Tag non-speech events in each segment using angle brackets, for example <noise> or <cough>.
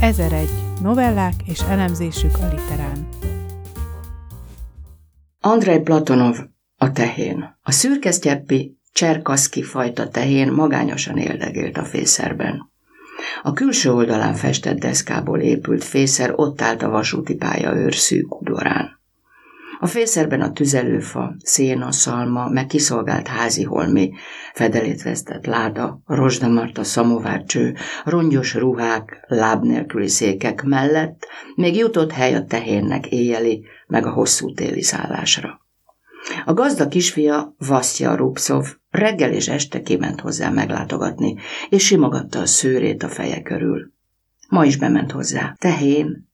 1001 novellák és elemzésük a literán. Andrei Platonov, a tehén. A szürkesztyeppi Cserkaszki fajta tehén magányosan éldegélt a fészerben. A külső oldalán festett deszkából épült fészer ott állt a vasúti pálya szűk udvarán. A fészerben a tüzelőfa, széna, szalma, meg kiszolgált házi holmi, fedelét vesztett láda, rozsdamarta szamovárcső, rongyos ruhák, láb nélküli székek mellett még jutott hely a tehénnek éjjeli, meg a hosszú téli szállásra. A gazda kisfia, Vasztja Rupszov, reggel és este kiment hozzá meglátogatni, és simogatta a szőrét a feje körül. Ma is bement hozzá. Tehén,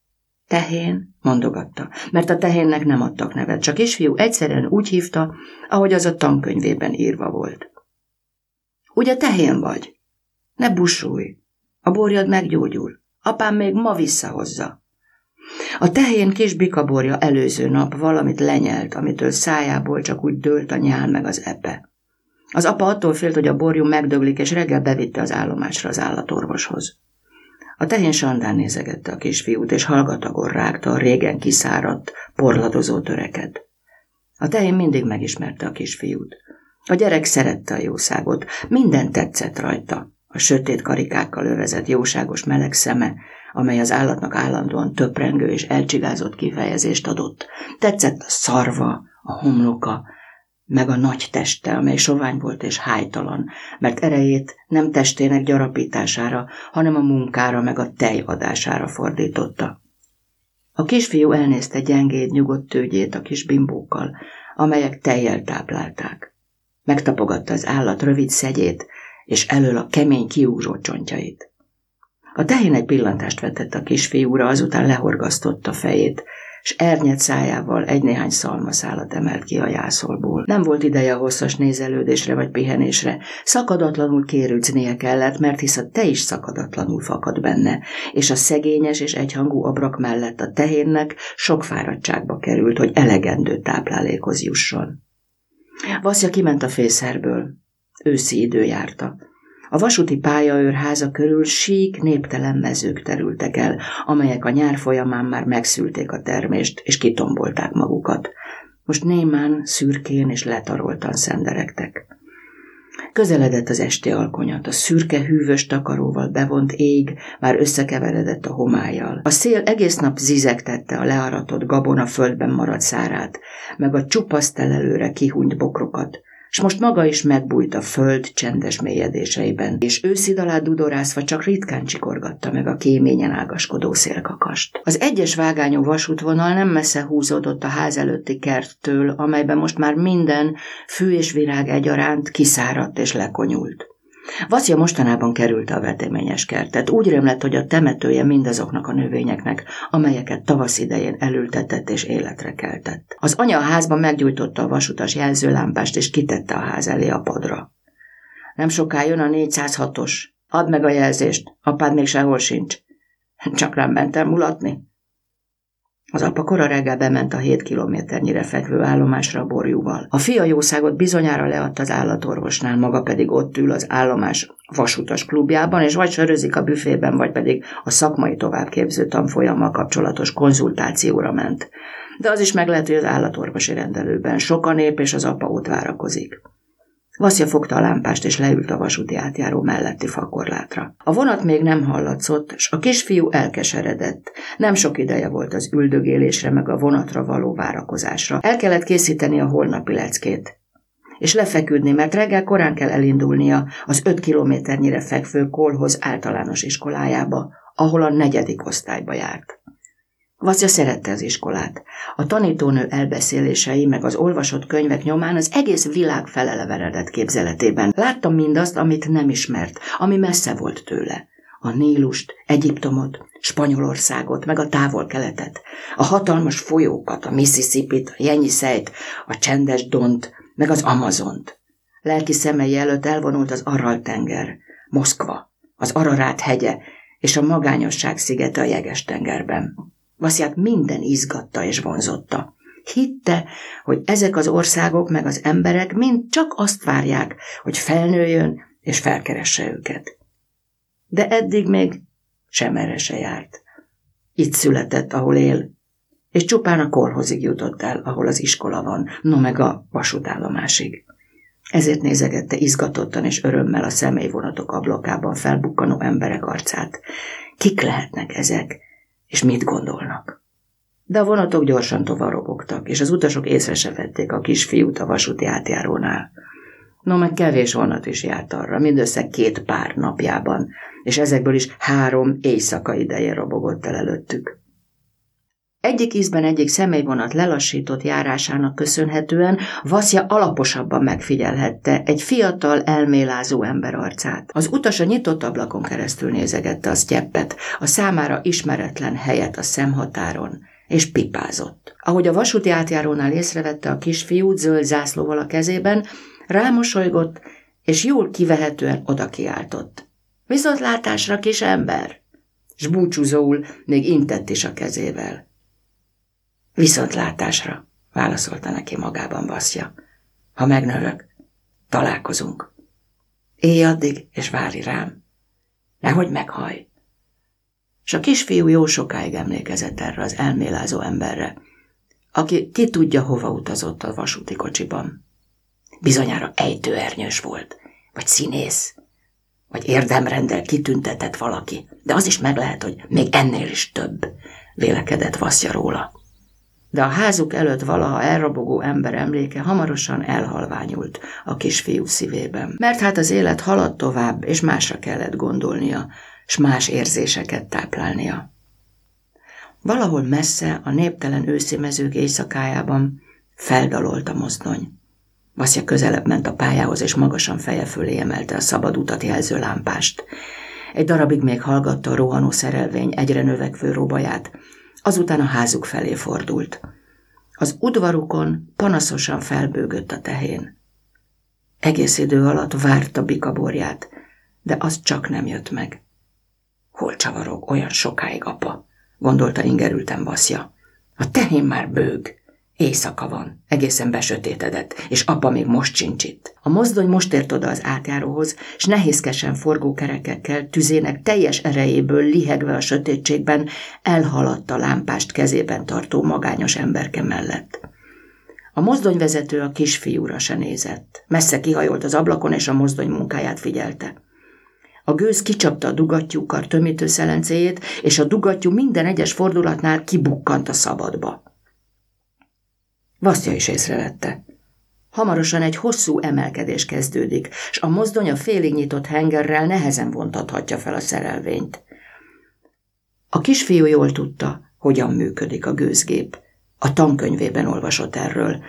Tehén, mondogatta, mert a tehénnek nem adtak nevet, csak kisfiú egyszerűen úgy hívta, ahogy az a tankönyvében írva volt. Ugye tehén vagy? Ne busulj, a borjad meggyógyul, apám még ma visszahozza. A tehén kis bikaborja előző nap valamit lenyelt, amitől szájából csak úgy dőlt a nyál meg az epe. Az apa attól félt, hogy a borjú megdöglik, és reggel bevitte az állomásra az állatorvoshoz. A tehén sandán nézegette a kisfiút, és hallgatagon rágta a régen kiszáradt, porladozó töreket. A tehén mindig megismerte a kisfiút. A gyerek szerette a jószágot, minden tetszett rajta. A sötét karikákkal övezett jóságos meleg szeme, amely az állatnak állandóan töprengő és elcsigázott kifejezést adott. Tetszett a szarva, a homloka, meg a nagy teste, amely sovány volt és hájtalan, mert erejét nem testének gyarapítására, hanem a munkára meg a tej adására fordította. A kisfiú elnézte gyengéd, nyugodt tőgyét a kis bimbókkal, amelyek tejjel táplálták. Megtapogatta az állat rövid szegyét, és elől a kemény kiúzó csontjait. A tehén egy pillantást vetett a kisfiúra, azután lehorgasztotta fejét, s ernyet szájával egy-néhány szalmaszálat emelt ki a jászolból. Nem volt ideje hosszas nézelődésre vagy pihenésre, szakadatlanul kérőcnie kellett, mert hisz a te is szakadatlanul fakad benne, és a szegényes és egyhangú abrak mellett a tehénnek sok fáradtságba került, hogy elegendő táplálékhoz jusson. Vaszja kiment a fészerből. Őszi idő járta. A vasúti pályaőr háza körül sík, néptelen mezők terültek el, amelyek a nyár folyamán már megszülték a termést, és kitombolták magukat. Most némán, szürkén és letaroltan szenderektek. Közeledett az esti alkonyat, a szürke hűvös takaróval bevont ég már összekeveredett a homályjal. A szél egész nap zizegtette a learatott gabona földben maradt szárát, meg a csupasztelelőre kihúnyt bokrokat, s most maga is megbújt a föld csendes mélyedéseiben, és őszid alá dudorászva csak ritkán csikorgatta meg a kéményen ágaskodó szélkakast. Az egyes vágányú vasútvonal nem messze húzódott a ház előtti kerttől, amelyben most már minden fű és virág egyaránt kiszáradt és lekonyult. Vaszja mostanában került a veteményes kertet. Úgy rémlett, hogy a temetője mindazoknak a növényeknek, amelyeket tavasz idején elültetett és életre keltett. Az anya a házban meggyújtotta a vasutas jelzőlámpást, és kitette a ház elé a padra. Nem soká jön a 406-os. Add meg a jelzést, apád még sehol sincs. Csak rám mentem mulatni. Az apa kora reggel bement a hét kilométernyire fekvő állomásra a borjúval. A fia jószágot bizonyára leadta az állatorvosnál, maga pedig ott ül az állomás vasutas klubjában, és vagy sörözik a büfében, vagy pedig a szakmai továbbképző tanfolyammal kapcsolatos konzultációra ment. De az is meg lehet, hogy az állatorvosi rendelőben sok a nép, és az apa ott várakozik. Vaszja fogta a lámpást, és leült a vasúti átjáró melletti fakorlátra. A vonat még nem hallatszott, s a kisfiú elkeseredett. Nem sok ideje volt az üldögélésre, meg a vonatra való várakozásra. El kellett készíteni a holnapi leckét és lefeküdni, mert reggel korán kell elindulnia az öt kilométernyire fekvő Kolhoz általános iskolájába, ahol a negyedik osztályba járt. Vaszja szerette az iskolát. A tanítónő elbeszélései meg az olvasott könyvek nyomán az egész világ feleleveredett képzeletében. Láttam mindazt, amit nem ismert, ami messze volt tőle. A Nílust, Egyiptomot, Spanyolországot, meg a távol-keletet, a hatalmas folyókat, a Mississippi-t, a Jenyiszejt, a csendes Dont, meg az Amazont. Lelki szemei előtt elvonult az Aral-tenger, Moszkva, az Ararát hegye és a magányosság szigete a Jeges-tengerben. Vasziát minden izgatta és vonzotta. Hitte, hogy ezek az országok meg az emberek mind csak azt várják, hogy felnőjön és felkeresse őket. De eddig még sem erre se járt. Itt született, ahol él, és csupán a korhozig jutott el, ahol az iskola van, no meg a vasútállomásig. Ezért nézegette izgatottan és örömmel a személyvonatok ablakában felbukkanó emberek arcát. Kik lehetnek ezek, és mit gondolnak? De a vonatok gyorsan tovarobogtak, és az utasok észre se vették a kisfiút a vasúti átjárónál. No, meg kevés vonat is járt arra, mindössze két pár napjában, és ezekből is három éjszaka idején robogott el előttük. Egyik ízben egyik személyvonat lelassított járásának köszönhetően Vaszja alaposabban megfigyelhette egy fiatal, elmélázó ember arcát. Az utas a nyitott ablakon keresztül nézegette a sztyeppet, a számára ismeretlen helyet a szemhatáron, és pipázott. Ahogy a vasúti átjárónál észrevette a kisfiút zöld zászlóval a kezében, rámosolygott, és jól kivehetően oda kiáltott. Viszontlátásra, kis ember! S búcsúzóul még intett is a kezével. Viszontlátásra, válaszolta neki magában Baszja. Ha megnövök, találkozunk. Éj addig, és várj rám. Nehogy meghaj. És a kisfiú jó sokáig emlékezett erre az elmélázó emberre, aki ki tudja, hova utazott a vasúti kocsiban. Bizonyára ejtőernyős volt, vagy színész, vagy érdemrendel kitüntetett valaki, de az is meg lehet, hogy még ennél is több, vélekedett Vaszja róla de a házuk előtt valaha elrobogó ember emléke hamarosan elhalványult a kisfiú szívében. Mert hát az élet haladt tovább, és másra kellett gondolnia, s más érzéseket táplálnia. Valahol messze, a néptelen őszi mezők éjszakájában feldalolt a mozdony. Vaszja közelebb ment a pályához, és magasan feje fölé emelte a szabad utat jelző lámpást. Egy darabig még hallgatta a rohanó szerelvény egyre növekvő robaját, Azután a házuk felé fordult. Az udvarukon panaszosan felbőgött a tehén. Egész idő alatt várta bikaborját, de az csak nem jött meg. Hol csavarog olyan sokáig, apa? gondolta ingerülten Baszja. A tehén már bőg. Éjszaka van, egészen besötétedett, és apa még most sincs itt. A mozdony most ért oda az átjáróhoz, és nehézkesen forgó kerekekkel, tüzének teljes erejéből lihegve a sötétségben elhaladt a lámpást kezében tartó magányos emberke mellett. A mozdonyvezető a kisfiúra se nézett. Messze kihajolt az ablakon, és a mozdony munkáját figyelte. A gőz kicsapta a dugattyúkar tömítő szelencéjét, és a dugattyú minden egyes fordulatnál kibukkant a szabadba. Vasztja is észrevette. Hamarosan egy hosszú emelkedés kezdődik, s a mozdony a félig nyitott hengerrel nehezen vontathatja fel a szerelvényt. A kisfiú jól tudta, hogyan működik a gőzgép. A tankönyvében olvasott erről,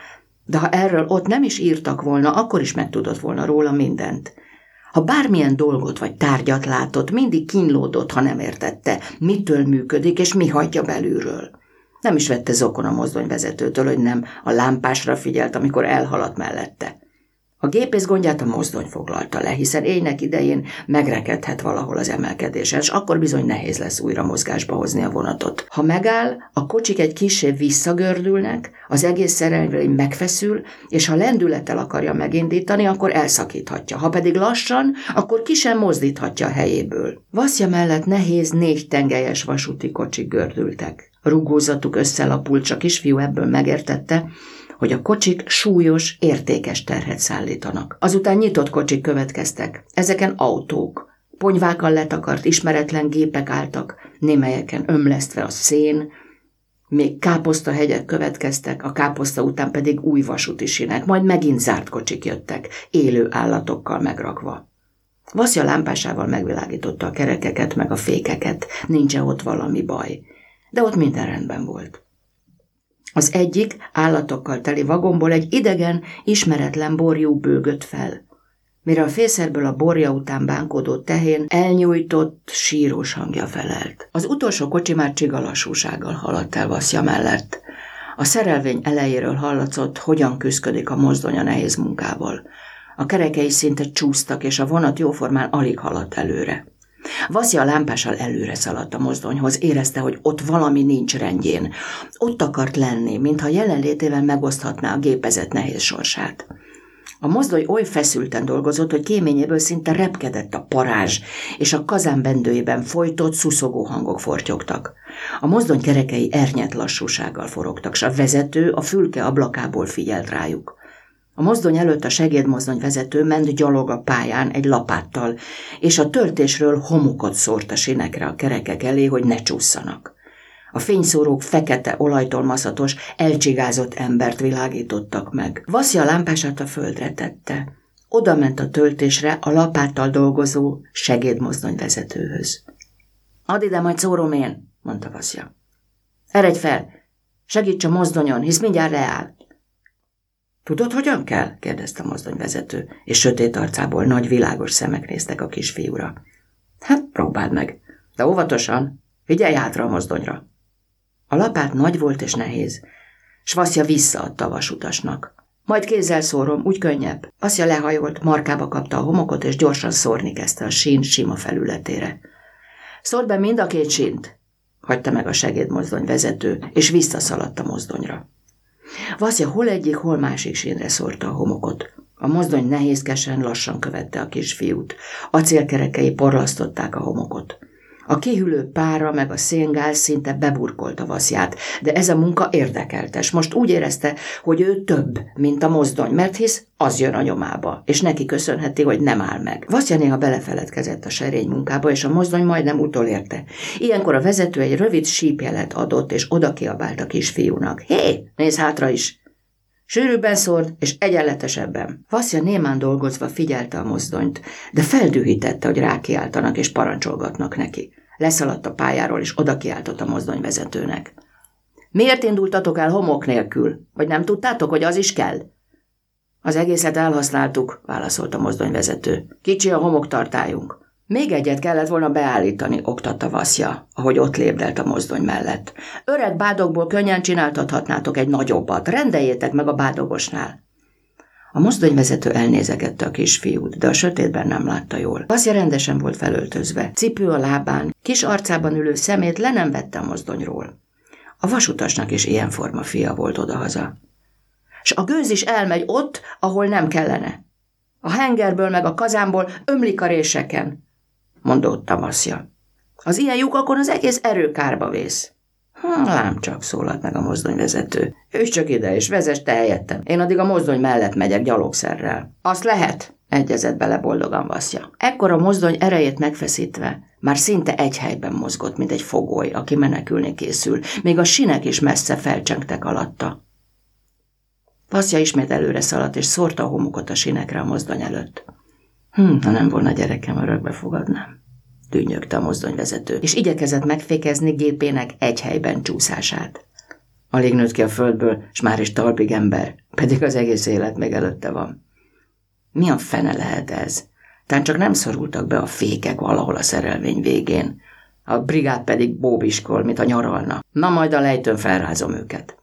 de ha erről ott nem is írtak volna, akkor is megtudott volna róla mindent. Ha bármilyen dolgot vagy tárgyat látott, mindig kínlódott, ha nem értette, mitől működik és mi hagyja belülről. Nem is vette zokon a mozdonyvezetőtől, hogy nem a lámpásra figyelt, amikor elhaladt mellette. A gépész gondját a mozdony foglalta le, hiszen éjnek idején megrekedhet valahol az emelkedésen, és akkor bizony nehéz lesz újra mozgásba hozni a vonatot. Ha megáll, a kocsik egy kisebb visszagördülnek, az egész szerelvény megfeszül, és ha lendülettel akarja megindítani, akkor elszakíthatja. Ha pedig lassan, akkor ki sem mozdíthatja a helyéből. Vaszja mellett nehéz négy tengelyes vasúti kocsik gördültek. Rugózatuk összelapult, csak kisfiú ebből megértette, hogy a kocsik súlyos, értékes terhet szállítanak. Azután nyitott kocsik következtek. Ezeken autók, ponyvákkal letakart ismeretlen gépek álltak, némelyeken ömlesztve a szén, még káposztahegyek következtek, a káposzta után pedig új vasúti sinek, majd megint zárt kocsik jöttek, élő állatokkal megrakva. Vaszja lámpásával megvilágította a kerekeket meg a fékeket, nincs -e ott valami baj de ott minden rendben volt. Az egyik állatokkal teli vagomból egy idegen, ismeretlen borjú bőgött fel. Mire a fészerből a borja után bánkodó tehén elnyújtott, sírós hangja felelt. Az utolsó kocsi már csigalassúsággal haladt el Vaszja mellett. A szerelvény elejéről hallatszott, hogyan küzdik a mozdony a nehéz munkával. A kerekei szinte csúsztak, és a vonat jóformán alig haladt előre. Vaszja a lámpással előre szaladt a mozdonyhoz, érezte, hogy ott valami nincs rendjén. Ott akart lenni, mintha jelenlétével megoszthatná a gépezet nehéz sorsát. A mozdony oly feszülten dolgozott, hogy kéményéből szinte repkedett a parázs, és a kazán bendőjében folytott, szuszogó hangok fortyogtak. A mozdony kerekei ernyet lassúsággal forogtak, s a vezető a fülke ablakából figyelt rájuk. A mozdony előtt a segédmozdony vezető ment gyalog a pályán egy lapáttal, és a töltésről homokot szórt a sinekre a kerekek elé, hogy ne csúszanak. A fényszórók fekete, olajtól maszatos, elcsigázott embert világítottak meg. Vaszja a lámpását a földre tette. Oda ment a töltésre a lapáttal dolgozó segédmozdony vezetőhöz. Add ide, majd szórom én, mondta Vaszja. Eredj fel, segíts a mozdonyon, hisz mindjárt leáll. Tudod, hogyan kell? kérdezte a mozdonyvezető, és sötét arcából nagy világos szemek néztek a kisfiúra. Hát, próbáld meg, de óvatosan, figyelj hátra a mozdonyra. A lapát nagy volt és nehéz, s Vaszja visszaadta a vasutasnak. Majd kézzel szórom, úgy könnyebb. Vaszja lehajolt, markába kapta a homokot, és gyorsan szórni kezdte a sín sima felületére. Szórt be mind a két sínt, hagyta meg a segédmozdony vezető, és visszaszaladt a mozdonyra. Vaszja hol egyik, hol másik sínre szórta a homokot. A mozdony nehézkesen lassan követte a kisfiút. Acélkerekei porlasztották a homokot. A kihűlő pára meg a széngáz szinte beburkolt a vaszját, de ez a munka érdekeltes. Most úgy érezte, hogy ő több, mint a mozdony, mert hisz az jön a nyomába, és neki köszönheti, hogy nem áll meg. Vaszja néha belefeledkezett a serény munkába, és a mozdony majdnem utolérte. Ilyenkor a vezető egy rövid sípjelet adott, és oda kiabált a kisfiúnak. Hé, nézz hátra is! Sűrűbben szórt, és egyenletesebben. Vaszja némán dolgozva figyelte a mozdonyt, de feldühítette, hogy rákiáltanak és parancsolgatnak neki. Leszaladt a pályáról, és oda kiáltott a mozdonyvezetőnek. Miért indultatok el homok nélkül? Vagy nem tudtátok, hogy az is kell? Az egészet elhasználtuk, válaszolt a mozdonyvezető. Kicsi a homoktartályunk. Még egyet kellett volna beállítani, oktatta Vaszja, ahogy ott lépdelt a mozdony mellett. Öreg bádogból könnyen csináltathatnátok egy nagyobbat, rendeljétek meg a bádogosnál. A mozdonyvezető elnézegette a kisfiút, de a sötétben nem látta jól. Vaszja rendesen volt felöltözve, cipő a lábán, kis arcában ülő szemét le nem vette a mozdonyról. A vasutasnak is ilyen forma fia volt odahaza. S a gőz is elmegy ott, ahol nem kellene. A hengerből meg a kazánból ömlik a réseken mondott Tamaszja. Az ilyen lyukakon az egész erő kárba vész. Hm, lám csak, szólalt meg a mozdonyvezető. Ős csak ide, és vezess te helyettem. Én addig a mozdony mellett megyek gyalogszerrel. Azt lehet, egyezett bele boldogan Vaszja. Ekkor a mozdony erejét megfeszítve, már szinte egy helyben mozgott, mint egy fogoly, aki menekülni készül, még a sinek is messze felcsengtek alatta. Vaszja ismét előre szaladt, és szórta a homokot a sinekre a mozdony előtt. Hm, ha nem volna gyerekem, örökbe fogadnám. Tűnyögte a mozdonyvezető, és igyekezett megfékezni gépének egy helyben csúszását. Alig nőtt ki a földből, s már is talpig ember, pedig az egész élet még előtte van. Mi a fene lehet ez? Tán csak nem szorultak be a fékek valahol a szerelvény végén. A brigád pedig bóbiskol, mint a nyaralna. Na majd a lejtőn felrázom őket.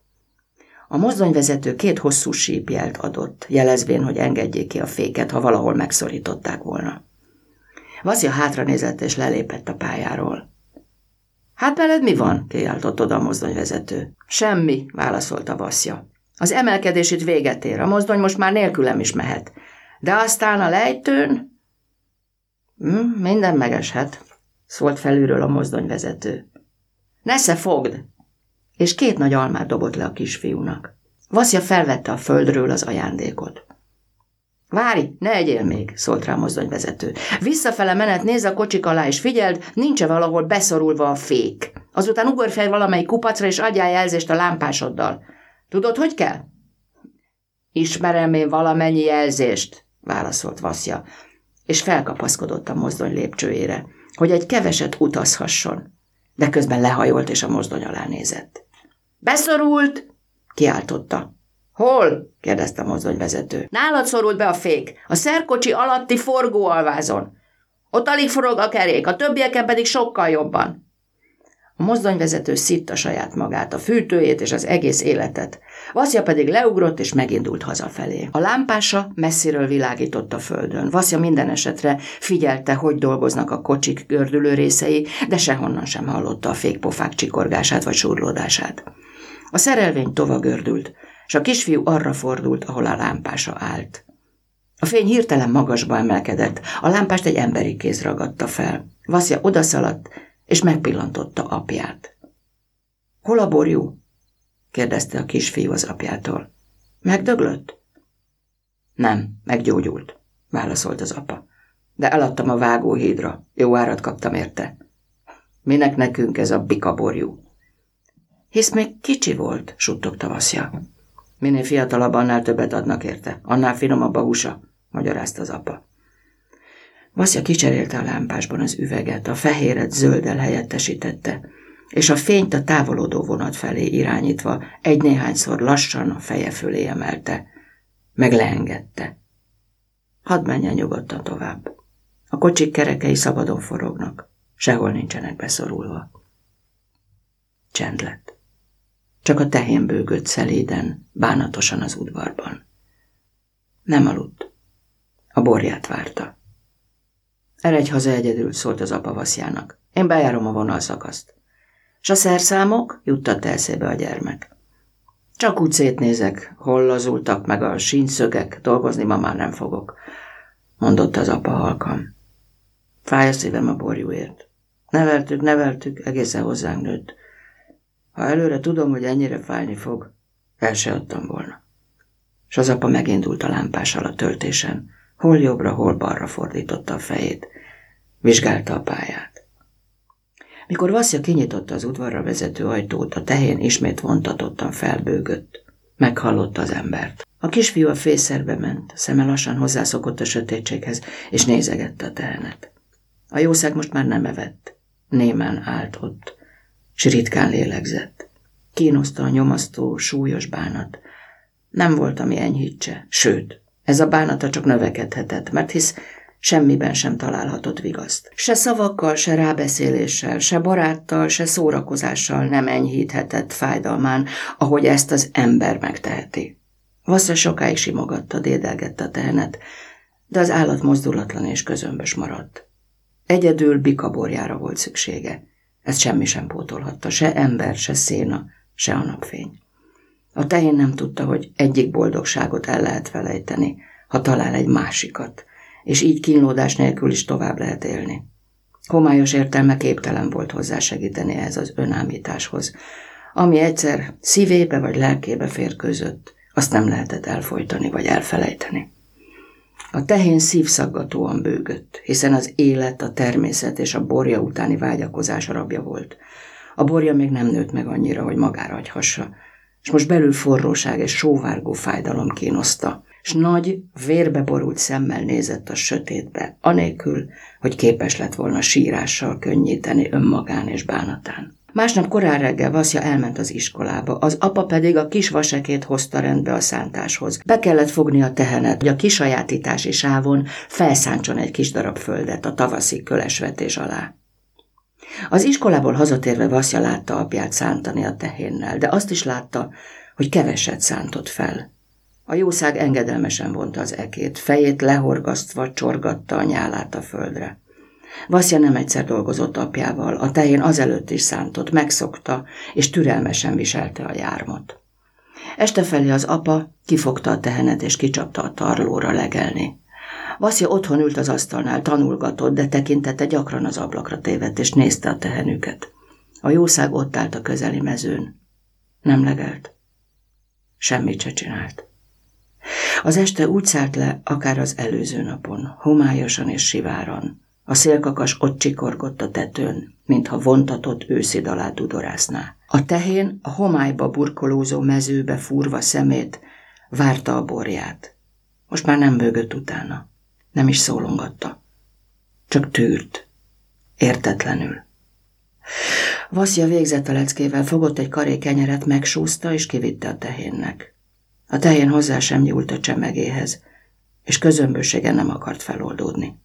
A mozdonyvezető két hosszú sípjelt adott, jelezvén, hogy engedjék ki a féket, ha valahol megszorították volna. Vaszja hátranézett és lelépett a pályáról. Hát veled mi van? kiáltott oda a mozdonyvezető. Semmi, válaszolta Vaszja. Az emelkedés itt véget ér, a mozdony most már nélkülem is mehet. De aztán a lejtőn... Hm, minden megeshet, szólt felülről a mozdonyvezető. Nesze fogd, és két nagy almát dobott le a kisfiúnak. Vaszja felvette a földről az ajándékot. Várj, ne egyél még, szólt rá a mozdonyvezető. Visszafele menet, nézz a kocsik alá, és figyeld, nincs-e valahol beszorulva a fék. Azután ugorj fel valamelyik kupacra, és adjál jelzést a lámpásoddal. Tudod, hogy kell? Ismerem én valamennyi jelzést, válaszolt Vaszja, és felkapaszkodott a mozdony lépcsőjére, hogy egy keveset utazhasson, de közben lehajolt és a mozdony alá nézett. Beszorult! kiáltotta. Hol? kérdezte a mozdonyvezető. Nálad szorult be a fék, a szerkocsi alatti forgóalvázon. Ott alig forog a kerék, a többieken pedig sokkal jobban. A mozdonyvezető szitta saját magát, a fűtőjét és az egész életet. Vaszja pedig leugrott és megindult hazafelé. A lámpása messziről világított a földön. Vaszja minden esetre figyelte, hogy dolgoznak a kocsik gördülő részei, de sehonnan sem hallotta a fékpofák csikorgását vagy surlódását. A szerelvény tova gördült, és a kisfiú arra fordult, ahol a lámpása állt. A fény hirtelen magasba emelkedett, a lámpást egy emberi kéz ragadta fel. Vaszja odaszaladt, és megpillantotta apját. Hol a borjú? kérdezte a kisfiú az apjától. Megdöglött? Nem, meggyógyult, válaszolt az apa. De eladtam a vágóhídra, jó árat kaptam érte. Minek nekünk ez a bikaborjú? Hisz még kicsi volt, suttogta Vaszja. Minél fiatalabb, annál többet adnak érte. Annál finomabb a húsa, magyarázta az apa. Vaszja kicserélte a lámpásban az üveget, a fehéret zölddel helyettesítette, és a fényt a távolodó vonat felé irányítva egy-néhányszor lassan a feje fölé emelte, meg leengedte. Hadd menjen nyugodtan tovább. A kocsik kerekei szabadon forognak, sehol nincsenek beszorulva. Csend lett. Csak a tehén bőgött szeléden, bánatosan az udvarban. Nem aludt. A borját várta. Eredj haza egyedül, szólt az apa Vaszjának. Én bejárom a vonalszakaszt. S a szerszámok? juttatta eszébe a gyermek. Csak úgy szétnézek, hol lazultak meg a sínszögek, dolgozni ma már nem fogok, mondotta az apa halkan. Fáj a szívem a borjúért. Neveltük, neveltük, egészen hozzánk nőtt. Ha előre tudom, hogy ennyire fájni fog, el se adtam volna. És az apa megindult a lámpással a töltésen, hol jobbra, hol balra fordította a fejét. Vizsgálta a pályát. Mikor Vaszja kinyitotta az udvarra vezető ajtót, a tehén ismét vontatottan felbőgött. Meghallotta az embert. A kisfiú a fészerbe ment, szeme lassan hozzászokott a sötétséghez, és nézegette a tehenet. A jószág most már nem evett. Némán állt ott, s ritkán lélegzett. Kínoszta a nyomasztó, súlyos bánat. Nem volt, ami enyhítse, sőt, ez a bánata csak növekedhetett, mert hisz semmiben sem találhatott vigaszt. Se szavakkal, se rábeszéléssel, se baráttal, se szórakozással nem enyhíthetett fájdalmán, ahogy ezt az ember megteheti. Vassza sokáig simogatta, dédelgette a tehenet, de az állat mozdulatlan és közömbös maradt. Egyedül bikaborjára volt szüksége. Ezt semmi sem pótolhatta, se ember, se széna, se a napfény. A tehén nem tudta, hogy egyik boldogságot el lehet felejteni, ha talál egy másikat, és így kínlódás nélkül is tovább lehet élni. Homályos értelme képtelen volt hozzásegíteni ehhez az önállításhoz, ami egyszer szívébe vagy lelkébe férkőzött, azt nem lehetett elfolytani vagy elfelejteni. A tehén szívszaggatóan bőgött, hiszen az élet, a természet és a borja utáni vágyakozás rabja volt. A borja még nem nőtt meg annyira, hogy magára hagyhassa, és most belül forróság és sóvárgó fájdalom kínoszta, s nagy, vérbe borult szemmel nézett a sötétbe, anélkül, hogy képes lett volna sírással könnyíteni önmagán és bánatán. Másnap korán reggel Vaszja elment az iskolába, az apa pedig a kis vasekét hozta rendbe a szántáshoz. Be kellett fogni a tehenet, hogy a kisajátítási sávon felszántson egy kis darab földet a tavaszi kölesvetés alá. Az iskolából hazatérve Vaszja látta apját szántani a tehénnel, de azt is látta, hogy keveset szántott fel. A jószág engedelmesen vonta az ekét, fejét lehorgasztva csorgatta a nyálát a földre. Vaszja nem egyszer dolgozott apjával, a tehén azelőtt is szántott, megszokta, és türelmesen viselte a jármot. Este felé az apa kifogta a tehenet, és kicsapta a tarlóra legelni. Vaszja otthon ült az asztalnál, tanulgatott, de tekintete gyakran az ablakra tévedt, és nézte a tehenüket. A jószág ott állt a közeli mezőn. Nem legelt. Semmit se csinált. Az este úgy szállt le, akár az előző napon, homályosan és siváran. A szélkakas ott csikorgott a tetőn, mintha vontatott őszi dalát udorázná. A tehén a homályba burkolózó mezőbe furva szemét várta a borját. Most már nem bőgött utána, nem is szólongatta. Csak tűrt, értetlenül. Vaszja végzett a leckével, fogott egy karé kenyeret, megsúszta és kivitte a tehénnek. A tehén hozzá sem nyúlt a csemegéhez, és közömbössége nem akart feloldódni.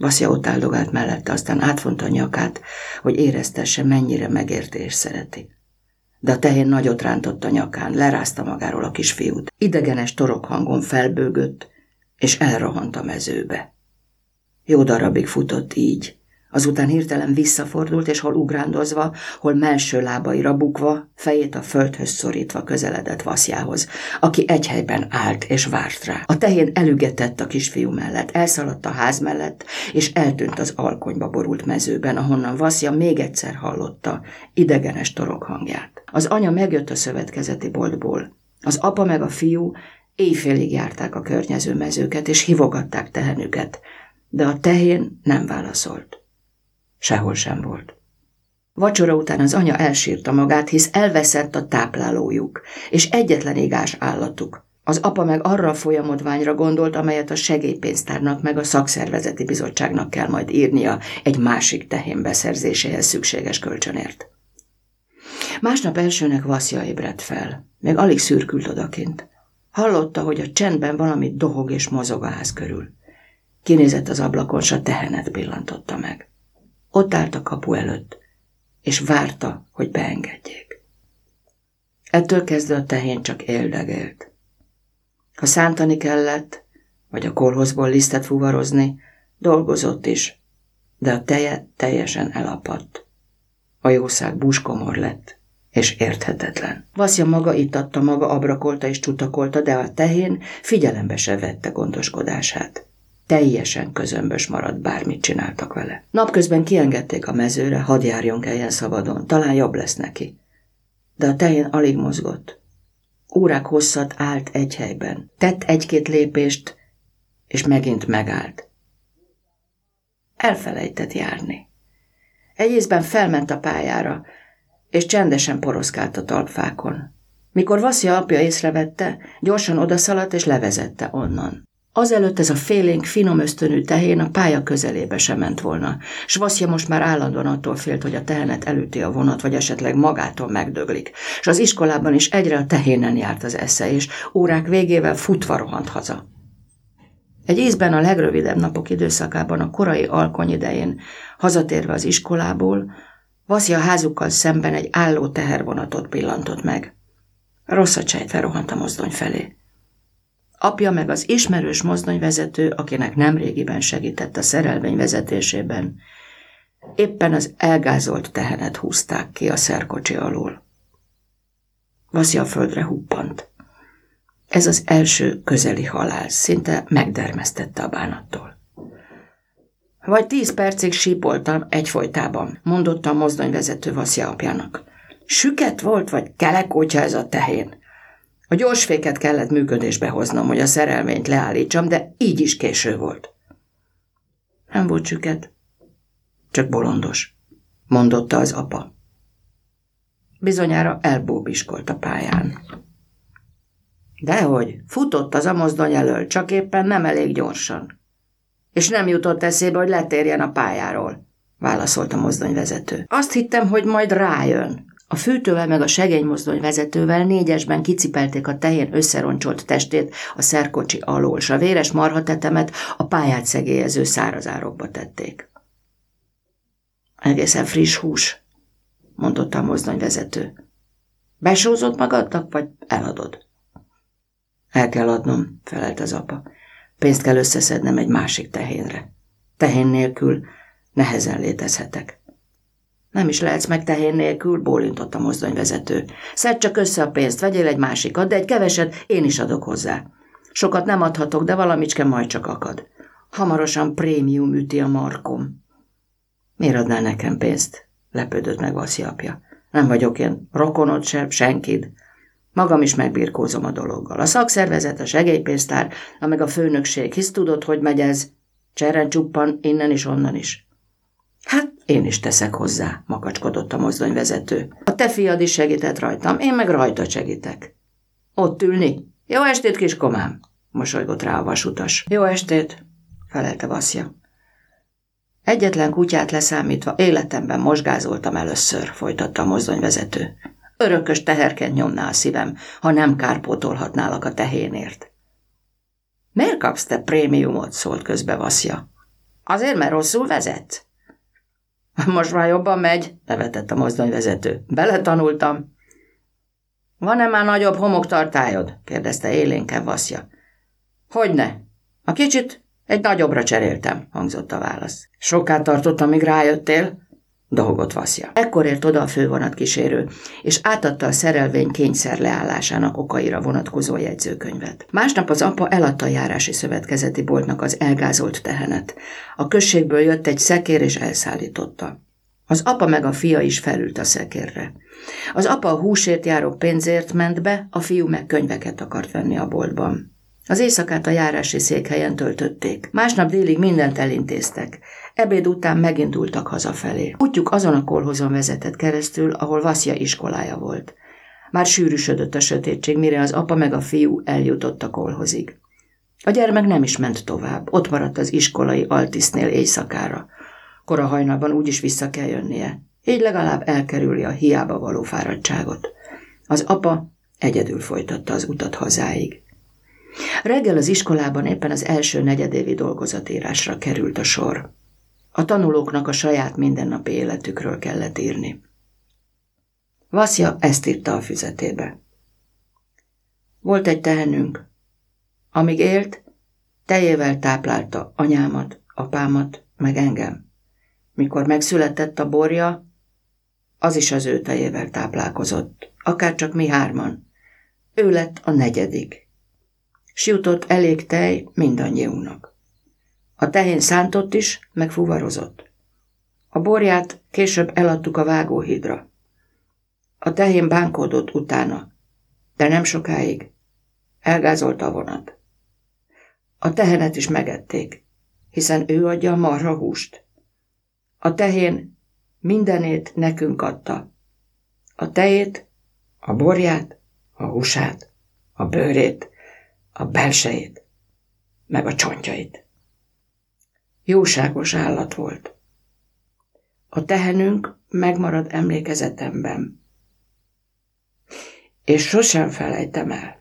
Vaszja ott áldogált mellette, aztán átfonta a nyakát, hogy éreztesse, mennyire megérti és szereti. De a tehén nagyot rántott a nyakán, lerázta magáról a kisfiút. Idegenes torok hangon felbőgött, és elrohant a mezőbe. Jó darabig futott így, Azután hirtelen visszafordult, és hol ugrándozva, hol melső lábaira bukva, fejét a földhöz szorítva közeledett Vaszjához, aki egy helyben állt és várt rá. A tehén elügetett a kisfiú mellett, elszaladt a ház mellett, és eltűnt az alkonyba borult mezőben, ahonnan Vaszja még egyszer hallotta idegenes torok hangját. Az anya megjött a szövetkezeti boltból. Az apa meg a fiú éjfélig járták a környező mezőket, és hivogatták tehenüket, de a tehén nem válaszolt. Sehol sem volt. Vacsora után az anya elsírta magát, hisz elveszett a táplálójuk, és egyetlen égás állatuk. Az apa meg arra a folyamodványra gondolt, amelyet a segélypénztárnak meg a szakszervezeti bizottságnak kell majd írnia egy másik tehén beszerzéséhez szükséges kölcsönért. Másnap elsőnek Vaszja ébredt fel. Még alig szürkült odakint. Hallotta, hogy a csendben valami dohog és mozog a ház körül. Kinézett az ablakon, s a tehenet pillantotta meg. Ott állt a kapu előtt, és várta, hogy beengedjék. Ettől kezdve a tehén csak éldegélt. Ha szántani kellett, vagy a kolhozból lisztet fuvarozni, dolgozott is, de a teje teljesen elapadt. A jószág búskomor lett, és érthetetlen. Vaszja maga itatta, maga abrakolta és csutakolta, de a tehén figyelembe se vette gondoskodását teljesen közömbös maradt, bármit csináltak vele. Napközben kiengedték a mezőre, hadd járjon kelljen szabadon, talán jobb lesz neki. De a tején alig mozgott. Órák hosszat állt egy helyben. Tett egy-két lépést, és megint megállt. Elfelejtett járni. Egy felment a pályára, és csendesen poroszkált a talpfákon. Mikor Vaszja apja észrevette, gyorsan odaszaladt és levezette onnan. Azelőtt ez a félénk, finom ösztönű tehén a pálya közelébe sem ment volna. Svaszja most már állandóan attól félt, hogy a tehenet elüti a vonat, vagy esetleg magától megdöglik. És az iskolában is egyre a tehénen járt az esze, és órák végével futva rohant haza. Egy ízben a legrövidebb napok időszakában, a korai alkony idején, hazatérve az iskolából, Vaszja házukkal szemben egy álló tehervonatot pillantott meg. Rosszat sejtve rohant a mozdony felé. Apja meg az ismerős mozdonyvezető, akinek nemrégiben segített a szerelvény vezetésében, éppen az elgázolt tehenet húzták ki a szerkocsi alól. Vaszi a földre huppant. Ez az első közeli halál, szinte megdermesztette a bánattól. Vagy tíz percig sípoltam egyfolytában, mondotta a mozdonyvezető Vaszja apjának. Süket volt, vagy kelekótya ez a tehén? A gyorsféket kellett működésbe hoznom, hogy a szerelményt leállítsam, de így is késő volt. Nem volt csüket, csak bolondos, mondotta az apa. Bizonyára elbóbiskolt a pályán. Dehogy, futott az a mozdony elől, csak éppen nem elég gyorsan. És nem jutott eszébe, hogy letérjen a pályáról, válaszolt a mozdonyvezető. Azt hittem, hogy majd rájön, a fűtővel meg a segénymozdony vezetővel négyesben kicipelték a tehén összeroncsolt testét a szerkocsi alól, s a véres marhatetemet a pályát szegélyező szárazárokba tették. Egészen friss hús, mondotta a mozdonyvezető. Besózott magadnak, vagy eladod? El kell adnom, felelt az apa. Pénzt kell összeszednem egy másik tehénre. Tehén nélkül nehezen létezhetek. Nem is lehetsz meg tehén nélkül, bólintott a mozdonyvezető. Szedd csak össze a pénzt, vegyél egy másikat, de egy keveset én is adok hozzá. Sokat nem adhatok, de valamicske majd csak akad. Hamarosan prémium üti a markom. Miért adnál nekem pénzt? Lepődött meg Vaszi apja. Nem vagyok én rokonod sem, senkid. Magam is megbirkózom a dologgal. A szakszervezet, a segélypénztár, meg a főnökség, hisz tudod, hogy megy ez? Cseren csuppan, innen is, onnan is. Hát én is teszek hozzá, makacskodott a mozdonyvezető. A te fiad is segített rajtam, én meg rajta segítek. Ott ülni? Jó estét, kiskomám! mosolygott rá a vasutas. Jó estét, felelte Vaszja. Egyetlen kutyát leszámítva életemben mosgázoltam először, folytatta a mozdonyvezető. Örökös teherken nyomná a szívem, ha nem kárpótolhatnálak a tehénért. Miért kapsz te prémiumot? szólt közbe Vaszja. Azért, mert rosszul vezet? Most már jobban megy, nevetett a mozdonyvezető. Beletanultam. Van-e már nagyobb homoktartályod? kérdezte élénken Vaszja. Hogyne? A kicsit Egy nagyobbra cseréltem, hangzott a válasz. Soká tartott, amíg rájöttél? Dohogott Vaszja. Ekkor ért oda a fővonat kísérő, és átadta a szerelvény kényszer leállásának okaira vonatkozó jegyzőkönyvet. Másnap az apa eladta a járási szövetkezeti boltnak az elgázolt tehenet. A községből jött egy szekér, és elszállította. Az apa meg a fia is felült a szekérre. Az apa a húsért járó pénzért ment be, a fiú meg könyveket akart venni a boltban. Az éjszakát a járási székhelyen töltötték. Másnap délig mindent elintéztek. Ebéd után megindultak hazafelé. Útjuk azon a kolhozon vezetett keresztül, ahol Vaszja iskolája volt. Már sűrűsödött a sötétség, mire az apa meg a fiú eljutott a kolhozig. A gyermek nem is ment tovább, ott maradt az iskolai altisznél éjszakára. Kora hajnalban úgyis vissza kell jönnie. Így legalább elkerüli a hiába való fáradtságot. Az apa egyedül folytatta az utat hazáig. Reggel az iskolában éppen az első negyedévi dolgozatírásra került a sor. A tanulóknak a saját mindennapi életükről kellett írni. Vaszja ezt írta a füzetébe. Volt egy tehenünk. Amíg élt, tejével táplálta anyámat, apámat, meg engem. Mikor megszületett a borja, az is az ő tejével táplálkozott, akár csak mi hárman. Ő lett a negyedik. S jutott elég tej mindannyiunknak. A tehén szántott is, meg fuvarozott. A borját később eladtuk a vágóhídra. A tehén bánkódott utána, de nem sokáig. Elgázolta a vonat. A tehenet is megették, hiszen ő adja a marha húst. A tehén mindenét nekünk adta. A tejét, a borját, a húsát, a bőrét, a belsejét, meg a csontjait. Jóságos állat volt. A tehenünk megmarad emlékezetemben, és sosem felejtem el.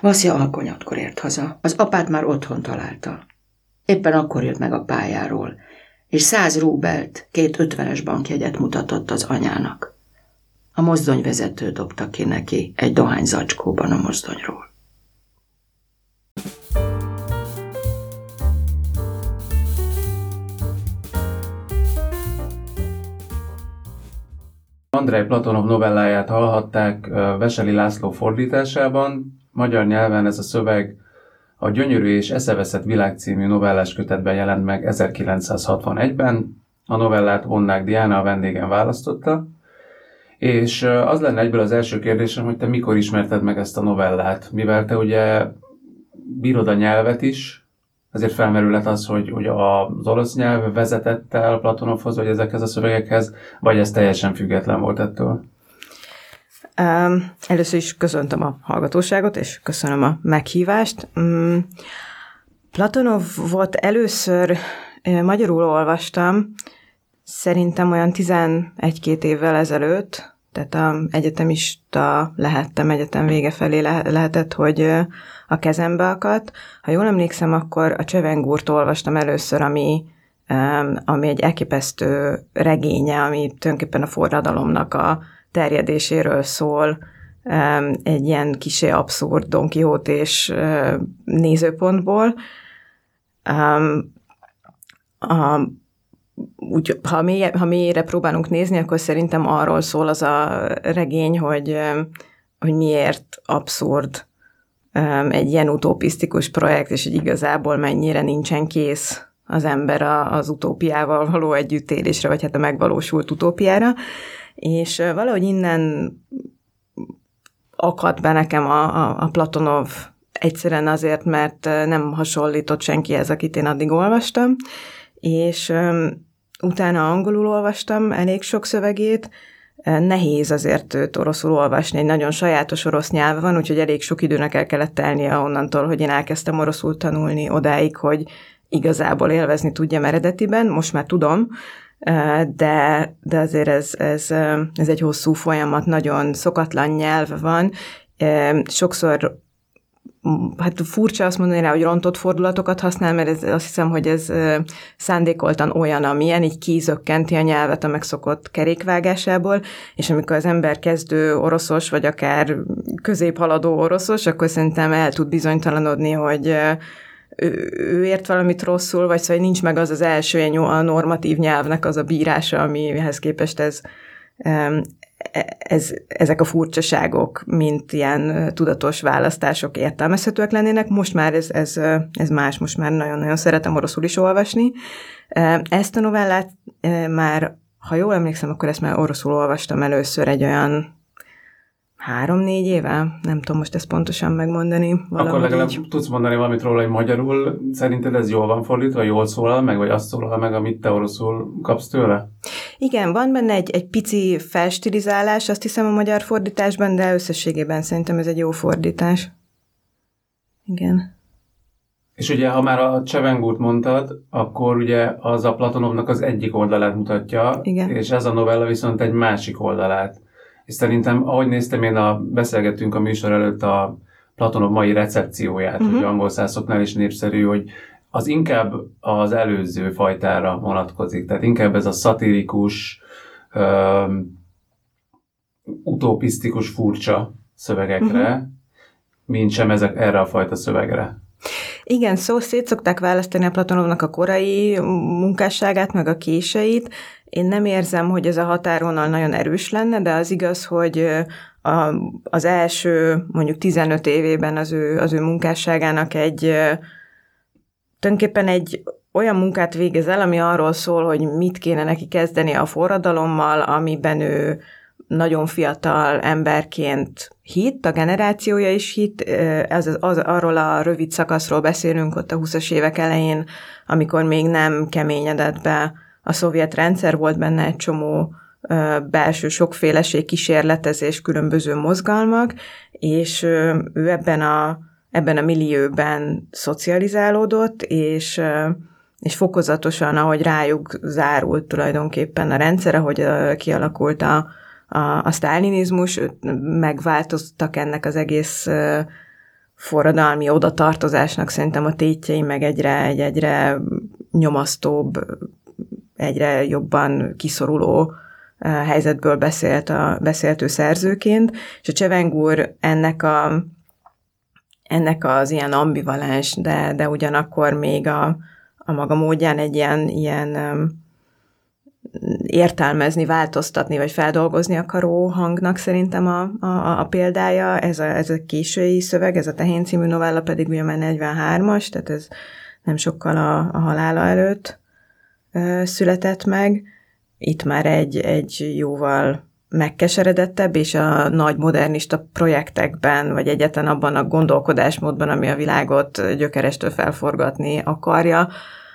Vaszja alkonyatkor ért haza. Az apát már otthon találta. Éppen akkor jött meg a pályáról, és száz rúbelt, két ötvenes bankjegyet mutatott az anyának. A mozdonyvezető dobta ki neki egy dohány zacskóban a mozdonyról. Andrei Platonov novelláját hallhatták Veseli László fordításában. Magyar nyelven ez a szöveg a Gyönyörű és Eszeveszett világ című novellás kötetben jelent meg 1961-ben. A novellát Vonnák Diana a vendégen választotta. És az lenne egyből az első kérdésem, hogy te mikor ismerted meg ezt a novellát, mivel te ugye bírod a nyelvet is, ezért felmerülhet az, hogy, hogy az orosz nyelv vezetett el Platonovhoz, vagy ezekhez a szövegekhez, vagy ez teljesen független volt ettől? Um, először is köszöntöm a hallgatóságot, és köszönöm a meghívást. Um, Platonov volt először magyarul olvastam, szerintem olyan 11-2 évvel ezelőtt, tehát a egyetemista lehettem, egyetem vége felé le- lehetett, hogy a kezembe akadt. Ha jól emlékszem, akkor a Csövengúrt olvastam először, ami, ami egy elképesztő regénye, ami tulajdonképpen a forradalomnak a terjedéséről szól, egy ilyen kisé abszurd Don és nézőpontból. A, úgy, ha, mély, ha mélyre próbálunk nézni, akkor szerintem arról szól az a regény, hogy, hogy miért abszurd egy ilyen utopisztikus projekt, és hogy igazából mennyire nincsen kész az ember az utópiával való együttélésre, vagy hát a megvalósult utópiára. És valahogy innen akadt be nekem a, a, a Platonov egyszerűen azért, mert nem hasonlított senkihez, akit én addig olvastam, és um, utána angolul olvastam elég sok szövegét, nehéz azért őt oroszul olvasni, egy nagyon sajátos orosz nyelv van, úgyhogy elég sok időnek el kellett telnie onnantól, hogy én elkezdtem oroszul tanulni odáig, hogy igazából élvezni tudjam eredetiben, most már tudom, de, de azért ez, ez, ez egy hosszú folyamat, nagyon szokatlan nyelv van, sokszor hát furcsa azt mondani rá, hogy rontott fordulatokat használ, mert ez, azt hiszem, hogy ez szándékoltan olyan, amilyen, így kízökkenti a nyelvet a megszokott kerékvágásából, és amikor az ember kezdő oroszos, vagy akár középhaladó oroszos, akkor szerintem el tud bizonytalanodni, hogy ő, ért valamit rosszul, vagy szóval nincs meg az az első a normatív nyelvnek az a bírása, amihez képest ez, ez, ezek a furcsaságok, mint ilyen tudatos választások értelmezhetőek lennének. Most már ez, ez, ez más, most már nagyon-nagyon szeretem oroszul is olvasni. Ezt a novellát már, ha jól emlékszem, akkor ezt már oroszul olvastam először egy olyan három-négy éve, nem tudom most ezt pontosan megmondani. Akkor legalább így. tudsz mondani valamit róla, hogy magyarul szerinted ez jól van fordítva, jól szólal meg, vagy azt szólal meg, amit te oroszul kapsz tőle? Igen, van benne egy, egy pici felstilizálás, azt hiszem a magyar fordításban, de összességében szerintem ez egy jó fordítás. Igen. És ugye, ha már a Csevengurt mondtad, akkor ugye az a Platonovnak az egyik oldalát mutatja, Igen. és ez a novella viszont egy másik oldalát. És szerintem, ahogy néztem én, a, beszélgettünk a műsor előtt a Platonov mai recepcióját, uh-huh. hogy angol szászoknál is népszerű, hogy az inkább az előző fajtára vonatkozik. Tehát inkább ez a szatirikus, um, utopisztikus, furcsa szövegekre, uh-huh. mint sem ezek erre a fajta szövegre. Igen, szó szét szokták választani a Platonovnak a korai munkásságát, meg a késeit. Én nem érzem, hogy ez a határvonal nagyon erős lenne, de az igaz, hogy a, az első mondjuk 15 évében az ő, az ő munkásságának egy tulajdonképpen egy olyan munkát végez el, ami arról szól, hogy mit kéne neki kezdeni a forradalommal, amiben ő nagyon fiatal emberként hit, a generációja is hit, ez az, az, arról a rövid szakaszról beszélünk ott a 20-as évek elején, amikor még nem keményedett be a szovjet rendszer, volt benne egy csomó belső sokféleség, kísérletezés, különböző mozgalmak, és ő ebben a, ebben a millióben szocializálódott, és és fokozatosan, ahogy rájuk zárult tulajdonképpen a rendszer, ahogy kialakult a, a, a sztálinizmus, megváltoztak ennek az egész forradalmi odatartozásnak szerintem a tétjei, meg egyre, egy, egyre nyomasztóbb, egyre jobban kiszoruló helyzetből beszélt, a, beszélt ő szerzőként, és a Csevengúr ennek a ennek az ilyen ambivalens, de, de ugyanakkor még a, a maga módján egy ilyen, ilyen értelmezni, változtatni, vagy feldolgozni akaró hangnak szerintem a, a, a példája. Ez a, ez a késői szöveg, ez a Tehén című novella pedig ugye már 43-as, tehát ez nem sokkal a, a halála előtt ö, született meg. Itt már egy, egy jóval megkeseredettebb, és a nagy modernista projektekben, vagy egyetlen abban a gondolkodásmódban, ami a világot gyökerestől felforgatni akarja,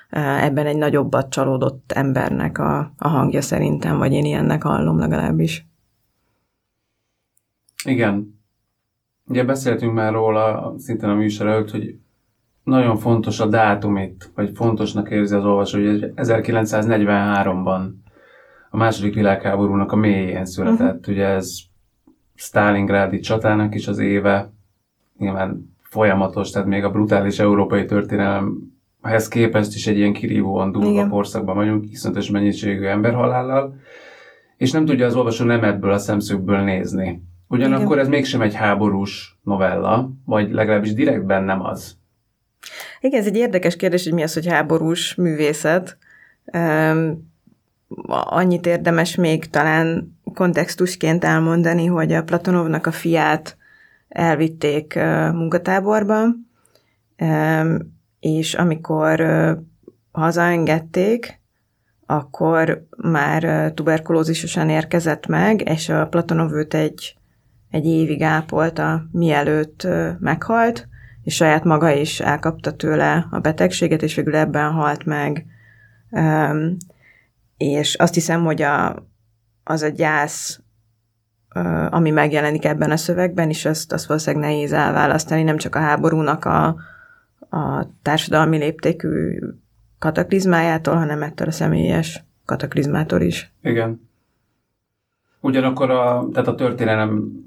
ebben egy nagyobbat csalódott embernek a, a hangja szerintem, vagy én ilyennek hallom legalábbis. Igen. Ugye beszéltünk már róla szintén a műsor előtt, hogy nagyon fontos a dátum itt, vagy fontosnak érzi az olvasó, hogy 1943-ban a második világháborúnak a mélyén született. Uh-huh. Ugye ez Stalingrádi csatának is az éve, nyilván folyamatos, tehát még a brutális európai történelemhez képest is egy ilyen kirívóan durva korszakban vagyunk, iszonyatos mennyiségű emberhalállal, és nem tudja az olvasó nem ebből a szemszögből nézni. Ugyanakkor Igen. ez mégsem egy háborús novella, vagy legalábbis direktben nem az. Igen, ez egy érdekes kérdés, hogy mi az, hogy háborús művészet. Um, annyit érdemes még talán kontextusként elmondani, hogy a Platonovnak a fiát elvitték munkatáborba, és amikor hazaengedték, akkor már tuberkulózisosan érkezett meg, és a Platonov őt egy, egy évig ápolta, mielőtt meghalt, és saját maga is elkapta tőle a betegséget, és végül ebben halt meg. És azt hiszem, hogy a, az a gyász, ami megjelenik ebben a szövegben, és azt, azt valószínűleg nehéz elválasztani, nem csak a háborúnak a, a társadalmi léptékű kataklizmájától, hanem ettől a személyes kataklizmától is. Igen. Ugyanakkor a, tehát a történelem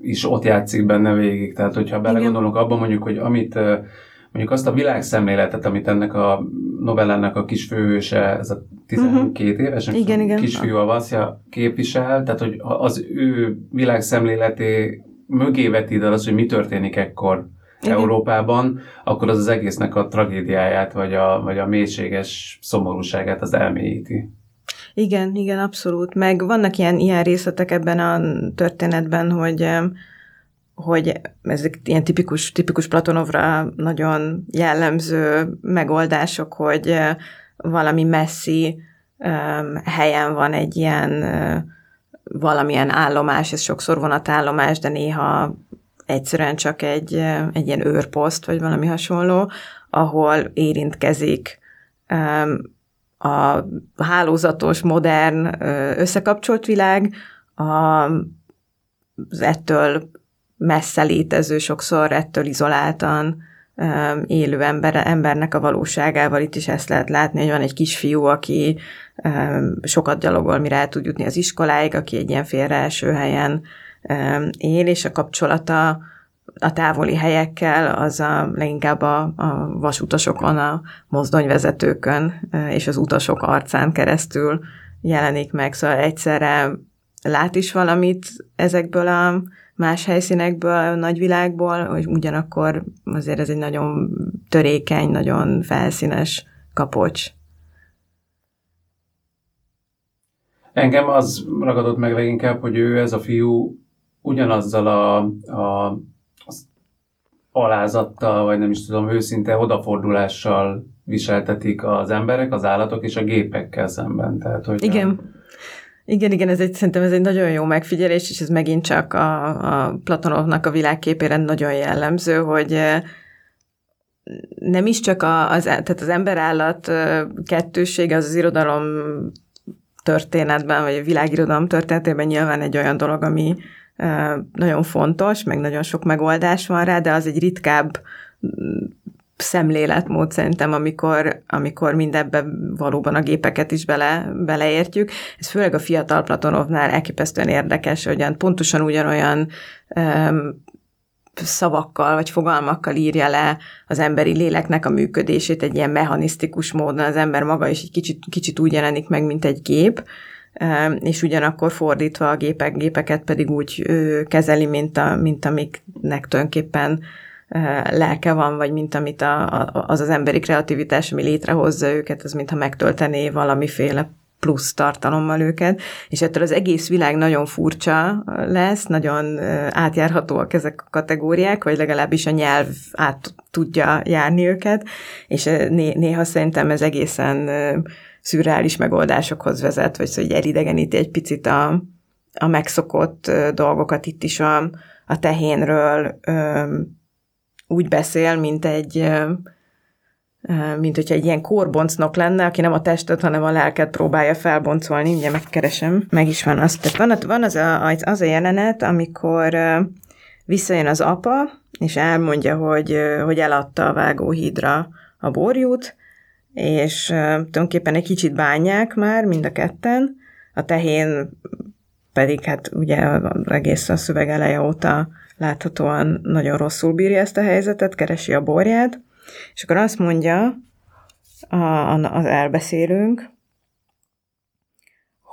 is ott játszik benne végig. Tehát, hogyha belegondolunk abban mondjuk, hogy amit mondjuk azt a világszemléletet, amit ennek a novellának a kisfőhőse, ez a 12 uh-huh. éves igen, igen. kisfiú a Vaszja képvisel, tehát hogy az ő világszemléleté mögé vetít el az, hogy mi történik ekkor Igen. Európában, akkor az az egésznek a tragédiáját, vagy a, vagy a mélységes szomorúságát az elmélyíti. Igen, igen, abszolút. Meg vannak ilyen, ilyen részletek ebben a történetben, hogy hogy ezek ilyen tipikus, tipikus Platonovra nagyon jellemző megoldások, hogy valami messzi helyen van egy ilyen uh, valamilyen állomás, ez sokszor vonatállomás, de néha egyszerűen csak egy, egy ilyen őrposzt, vagy valami hasonló, ahol érintkezik a hálózatos, modern, összekapcsolt világ, az ettől messze létező, sokszor ettől izoláltan élő ember, embernek a valóságával. Itt is ezt lehet látni, hogy van egy kisfiú, aki sokat gyalogol, mire el tud jutni az iskoláig, aki egy ilyen félre első helyen él, és a kapcsolata a távoli helyekkel, az a, leginkább a, a vasutasokon, a mozdonyvezetőkön és az utasok arcán keresztül jelenik meg. Szóval egyszerre lát is valamit ezekből a más helyszínekből, a nagyvilágból, hogy ugyanakkor azért ez egy nagyon törékeny, nagyon felszínes kapocs. Engem az ragadott meg leginkább, hogy ő, ez a fiú ugyanazzal a, a alázattal, vagy nem is tudom, őszinte odafordulással viseltetik az emberek, az állatok és a gépekkel szemben. Tehát, hogy Igen. A... Igen, igen, ez egy, szerintem ez egy nagyon jó megfigyelés, és ez megint csak a, a Platonovnak a világképére nagyon jellemző, hogy nem is csak a, az, tehát az ember-állat kettősége az az irodalom történetben, vagy a világirodalom történetében nyilván egy olyan dolog, ami nagyon fontos, meg nagyon sok megoldás van rá, de az egy ritkább szemléletmód szerintem, amikor, amikor mindebben valóban a gépeket is bele, beleértjük. Ez főleg a fiatal Platonovnál elképesztően érdekes, hogy pontosan ugyanolyan um, szavakkal vagy fogalmakkal írja le az emberi léleknek a működését egy ilyen mechanisztikus módon. Az ember maga is egy kicsit, kicsit úgy jelenik meg, mint egy gép, és ugyanakkor fordítva a gépek, gépeket pedig úgy kezeli, mint, a, mint amiknek tulajdonképpen lelke van, vagy mint amit a, az az emberi kreativitás, ami létrehozza őket, az mintha megtöltené valamiféle plusz tartalommal őket, és ettől az egész világ nagyon furcsa lesz, nagyon átjárhatóak ezek a kategóriák, vagy legalábbis a nyelv át tudja járni őket, és néha szerintem ez egészen szürreális megoldásokhoz vezet, vagy szóval elidegeníti egy picit a, a megszokott dolgokat. Itt is a, a tehénről ö, úgy beszél, mint egy ö, mint hogyha egy ilyen kórboncnok lenne, aki nem a testet, hanem a lelket próbálja felboncolni. Ugye megkeresem, meg is van az. Tehát van, van az, a, az a jelenet, amikor visszajön az apa, és elmondja, hogy, hogy eladta a vágóhídra a borjút, és tulajdonképpen egy kicsit bánják már mind a ketten, a tehén pedig hát ugye egész a szöveg eleje óta láthatóan nagyon rosszul bírja ezt a helyzetet, keresi a borját, és akkor azt mondja a, az elbeszélőnk,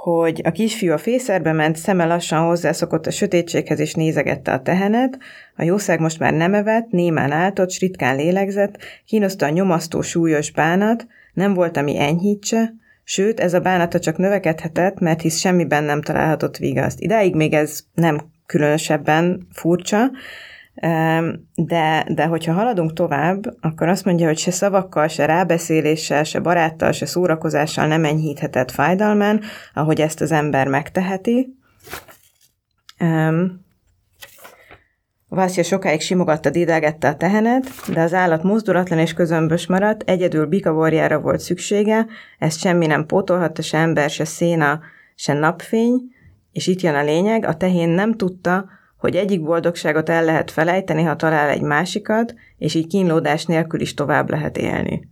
hogy a kisfiú a fészerbe ment, szeme lassan hozzászokott a sötétséghez, és nézegette a tehenet. A jószág most már nem evett, némán áltott, ritkán lélegzett, kínoszta a nyomasztó súlyos bánat, nem volt, ami enyhítse, sőt, ez a bánata csak növekedhetett, mert hisz semmiben nem találhatott vigaszt. Idáig még ez nem különösebben furcsa, de, de hogyha haladunk tovább, akkor azt mondja, hogy se szavakkal, se rábeszéléssel, se baráttal, se szórakozással nem enyhíthetett fájdalmán, ahogy ezt az ember megteheti. Vászja sokáig simogatta, dédelgette a tehenet, de az állat mozdulatlan és közömbös maradt, egyedül bikavorjára volt szüksége, ezt semmi nem pótolhatta, se ember, se széna, se napfény, és itt jön a lényeg, a tehén nem tudta, hogy egyik boldogságot el lehet felejteni, ha talál egy másikat, és így kínlódás nélkül is tovább lehet élni.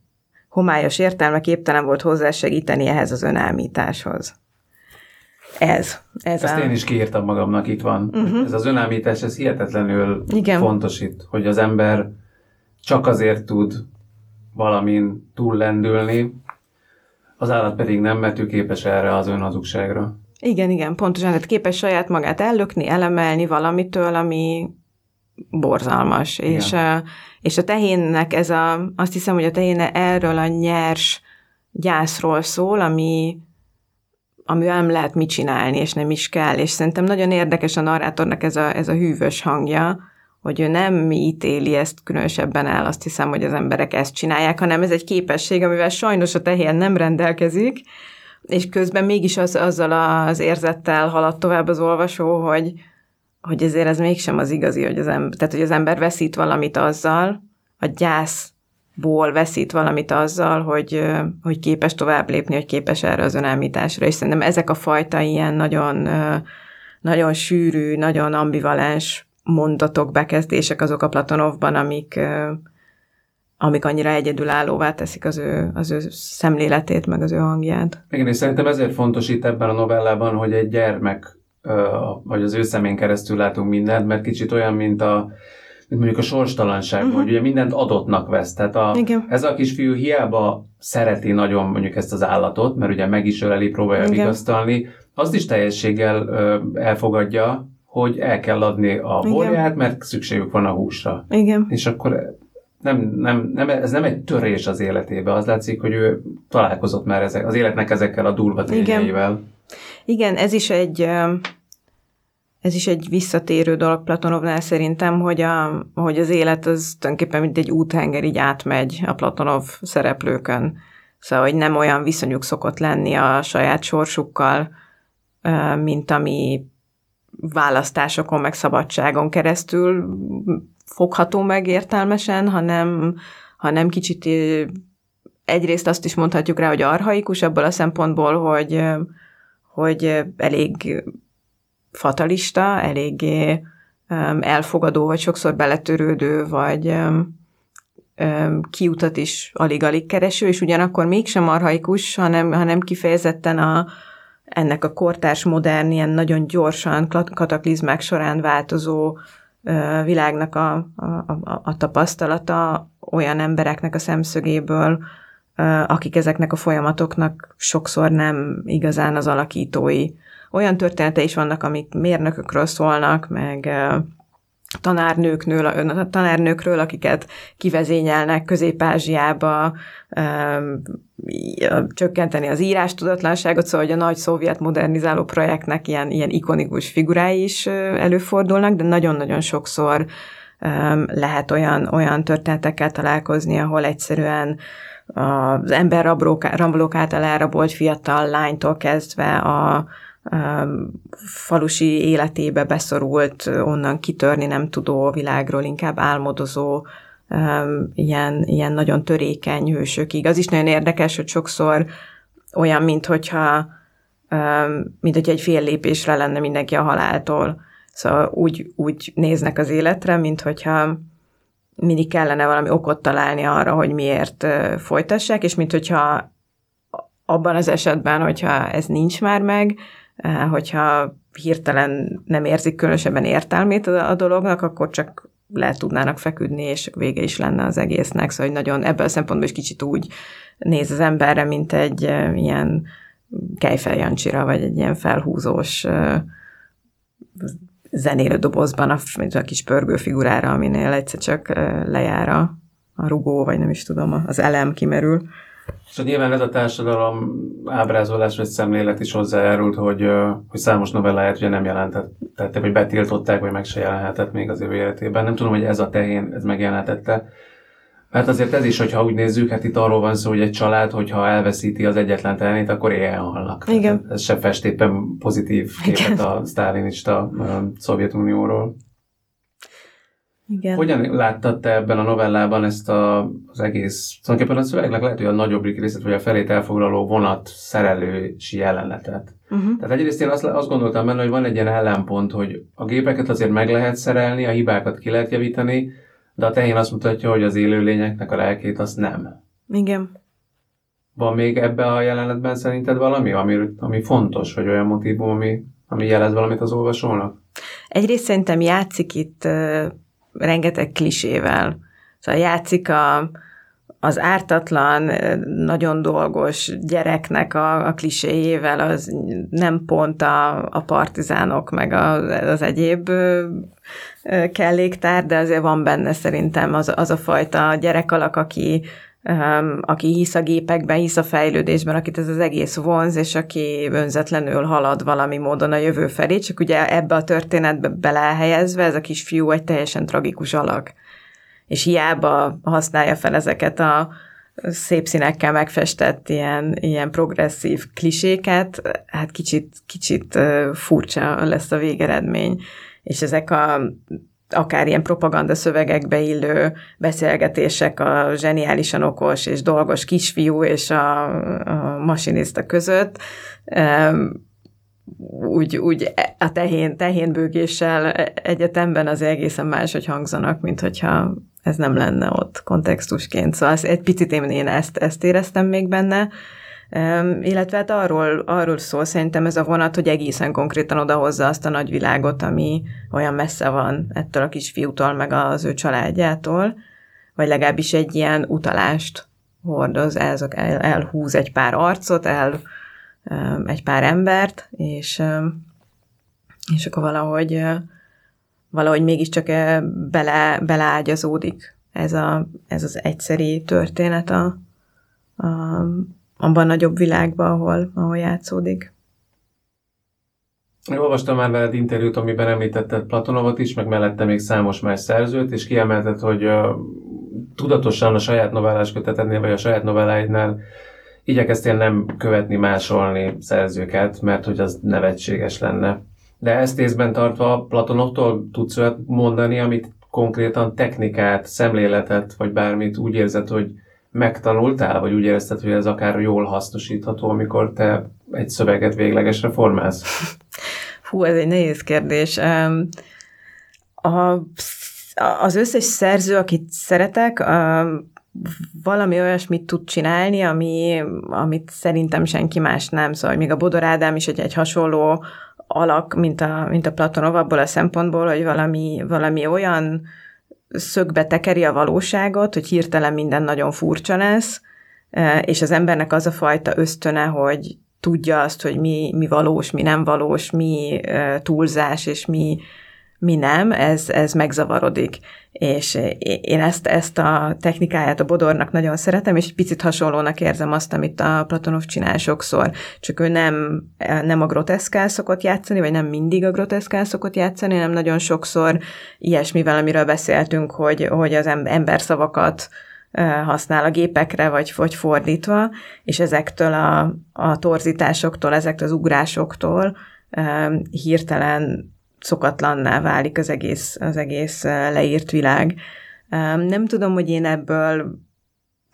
Homályos értelme képtelen volt hozzásegíteni ehhez az önállításhoz. Ez. ez Ezt a... én is kiírtam magamnak, itt van. Uh-huh. Ez az önállítás, ez hihetetlenül Igen. fontos itt, hogy az ember csak azért tud valamin túllendülni, az állat pedig nem, mert ő képes erre az önhazugságra. Igen, igen, pontosan, tehát képes saját magát ellökni, elemelni valamitől, ami borzalmas. És, és a tehénnek ez a, azt hiszem, hogy a tehén erről a nyers gyászról szól, ami, amivel nem lehet mit csinálni, és nem is kell. És szerintem nagyon érdekes a narrátornak ez a, ez a hűvös hangja, hogy ő nem ítéli ezt különösebben el, azt hiszem, hogy az emberek ezt csinálják, hanem ez egy képesség, amivel sajnos a tehén nem rendelkezik, és közben mégis az, azzal az érzettel halad tovább az olvasó, hogy, hogy ezért ez mégsem az igazi, hogy az ember, tehát hogy az ember veszít valamit azzal, a gyászból veszít valamit azzal, hogy, hogy képes tovább lépni, hogy képes erre az önállításra, és szerintem ezek a fajta ilyen nagyon, nagyon sűrű, nagyon ambivalens mondatok, bekezdések azok a Platonovban, amik, amik annyira egyedülállóvá teszik az ő, az ő szemléletét, meg az ő hangját. Igen, és szerintem ezért fontos itt ebben a novellában, hogy egy gyermek, vagy az ő szemén keresztül látunk mindent, mert kicsit olyan, mint a mint mondjuk a sorstalanság, uh-huh. hogy ugye mindent adottnak vesz. Tehát a, ez a kisfiú hiába szereti nagyon mondjuk ezt az állatot, mert ugye meg is öleli, próbálja Igen. vigasztalni, azt is teljességgel ö, elfogadja, hogy el kell adni a borját, mert szükségük van a húsra. Igen. És akkor nem, nem, nem, ez nem egy törés az életébe, az látszik, hogy ő találkozott már ezek, az életnek ezekkel a durva tényeivel. Igen. Igen, ez is egy ez is egy visszatérő dolog Platonovnál szerintem, hogy, a, hogy az élet az tulajdonképpen mint egy úthenger így átmegy a Platonov szereplőkön. Szóval, hogy nem olyan viszonyuk szokott lenni a saját sorsukkal, mint ami választásokon, meg szabadságon keresztül fogható meg értelmesen, hanem, hanem kicsit egyrészt azt is mondhatjuk rá, hogy arhaikus abból a szempontból, hogy, hogy elég fatalista, eléggé elfogadó, vagy sokszor beletörődő, vagy kiutat is alig-alig kereső, és ugyanakkor mégsem arhaikus, hanem, hanem kifejezetten a, ennek a kortárs, modern, ilyen nagyon gyorsan kataklizmák során változó világnak a, a, a, tapasztalata olyan embereknek a szemszögéből, akik ezeknek a folyamatoknak sokszor nem igazán az alakítói. Olyan története is vannak, amik mérnökökről szólnak, meg tanárnőknől, a tanárnőkről, akiket kivezényelnek Közép-Ázsiába, csökkenteni az írás tudatlanságot, szóval hogy a nagy szovjet modernizáló projektnek ilyen, ilyen ikonikus figurái is előfordulnak, de nagyon-nagyon sokszor lehet olyan, olyan történetekkel találkozni, ahol egyszerűen az ember rablók által elrabolt fiatal lánytól kezdve a, falusi életébe beszorult, onnan kitörni nem tudó világról, inkább álmodozó, ilyen, ilyen nagyon törékeny hősökig. Az is nagyon érdekes, hogy sokszor olyan, mint hogyha, mint hogy egy fél lépésre lenne mindenki a haláltól. Szóval úgy, úgy néznek az életre, mint hogyha mindig kellene valami okot találni arra, hogy miért folytassák, és mint hogyha abban az esetben, hogyha ez nincs már meg, hogyha hirtelen nem érzik különösebben értelmét a, dolognak, akkor csak le tudnának feküdni, és vége is lenne az egésznek. Szóval hogy nagyon ebből a szempontból is kicsit úgy néz az emberre, mint egy uh, ilyen kejfeljancsira, vagy egy ilyen felhúzós uh, zenélő dobozban, a, a kis pörgő figurára, aminél egyszer csak lejár a, a rugó, vagy nem is tudom, az elem kimerül. És nyilván ez a társadalom ábrázolás vagy szemlélet is hozzájárult, hogy, hogy számos novelláját ugye nem jelentett, vagy betiltották, vagy meg se jelenhetett még az ő életében. Nem tudom, hogy ez a tehén, ez megjelentette. Mert azért ez is, hogyha úgy nézzük, hát itt arról van szó, hogy egy család, hogyha elveszíti az egyetlen tehenét, akkor éjjel halnak. Igen. Ez se fest éppen pozitív képet Igen. a sztálinista Szovjetunióról. Igen. Hogyan láttad te ebben a novellában ezt a, az egész, tulajdonképpen a szövegnek lehet, hogy a nagyobbik részét, vagy a felét elfoglaló vonat szerelési jelenetet. Uh-huh. Tehát egyrészt én azt, azt gondoltam benne, hogy van egy ilyen ellenpont, hogy a gépeket azért meg lehet szerelni, a hibákat ki lehet javítani, de a tehén azt mutatja, hogy az élőlényeknek a lelkét azt nem. Igen. Van még ebbe a jelenetben szerinted valami, ami, ami fontos, vagy olyan motivum, ami, ami jelez valamit az olvasónak? Egyrészt szerintem játszik itt rengeteg klisével. Szóval játszik a, az ártatlan, nagyon dolgos gyereknek a, a kliséjével az nem pont a, a partizánok, meg a, az egyéb kelléktár, de azért van benne szerintem az, az a fajta gyerekalak, aki, aki hisz a gépekben, hisz a fejlődésben, akit ez az egész vonz, és aki önzetlenül halad valami módon a jövő felé, csak ugye ebbe a történetbe belehelyezve ez a kis fiú egy teljesen tragikus alak. És hiába használja fel ezeket a szép színekkel megfestett ilyen, ilyen progresszív kliséket, hát kicsit, kicsit furcsa lesz a végeredmény. És ezek a akár ilyen propaganda szövegekbe illő beszélgetések a zseniálisan okos és dolgos kisfiú és a, a masinista között, úgy, úgy a tehén, tehénbőgéssel egyetemben az egészen máshogy hangzanak, mint hogyha ez nem lenne ott kontextusként. Szóval egy picit én, én ezt, ezt éreztem még benne, illetve hát arról, arról szól szerintem ez a vonat, hogy egészen konkrétan odahozza azt a nagyvilágot, ami olyan messze van ettől a kisfiútól, meg az ő családjától, vagy legalábbis egy ilyen utalást hordoz, el, elhúz egy pár arcot, el egy pár embert, és, és akkor valahogy, valahogy mégiscsak bele, beleágyazódik ez, a, ez az egyszeri történet a, a, abban nagyobb világban, ahol, ahol játszódik. Én olvastam már veled interjút, amiben említetted Platonovot is, meg mellette még számos más szerzőt, és kiemelted, hogy uh, tudatosan a saját novellás kötetednél, vagy a saját novelláidnál igyekeztél nem követni, másolni szerzőket, mert hogy az nevetséges lenne. De ezt észben tartva Platonovtól tudsz olyat mondani, amit konkrétan technikát, szemléletet, vagy bármit úgy érzed, hogy megtanultál, vagy úgy érezted, hogy ez akár jól hasznosítható, amikor te egy szöveget véglegesre formálsz? Hú, ez egy nehéz kérdés. A, az összes szerző, akit szeretek, valami olyasmit tud csinálni, ami, amit szerintem senki más nem. Szóval még a Bodor Ádám is egy, egy hasonló alak, mint a, mint a Platonov abból a szempontból, hogy valami, valami olyan szögbe tekeri a valóságot, hogy hirtelen minden nagyon furcsa lesz, e, és az embernek az a fajta ösztöne, hogy tudja azt, hogy mi, mi valós, mi nem valós, mi e, túlzás, és mi, mi nem, ez, ez megzavarodik. És én ezt, ezt a technikáját a Bodornak nagyon szeretem, és picit hasonlónak érzem azt, amit a Platonov csinál sokszor. Csak ő nem, nem a groteszkál szokott játszani, vagy nem mindig a groteszkál szokott játszani, hanem nagyon sokszor ilyesmivel, amiről beszéltünk, hogy, hogy az ember szavakat használ a gépekre, vagy, vagy fordítva, és ezektől a, a torzításoktól, ezektől az ugrásoktól hirtelen szokatlanná válik az egész, az egész leírt világ. Nem tudom, hogy én ebből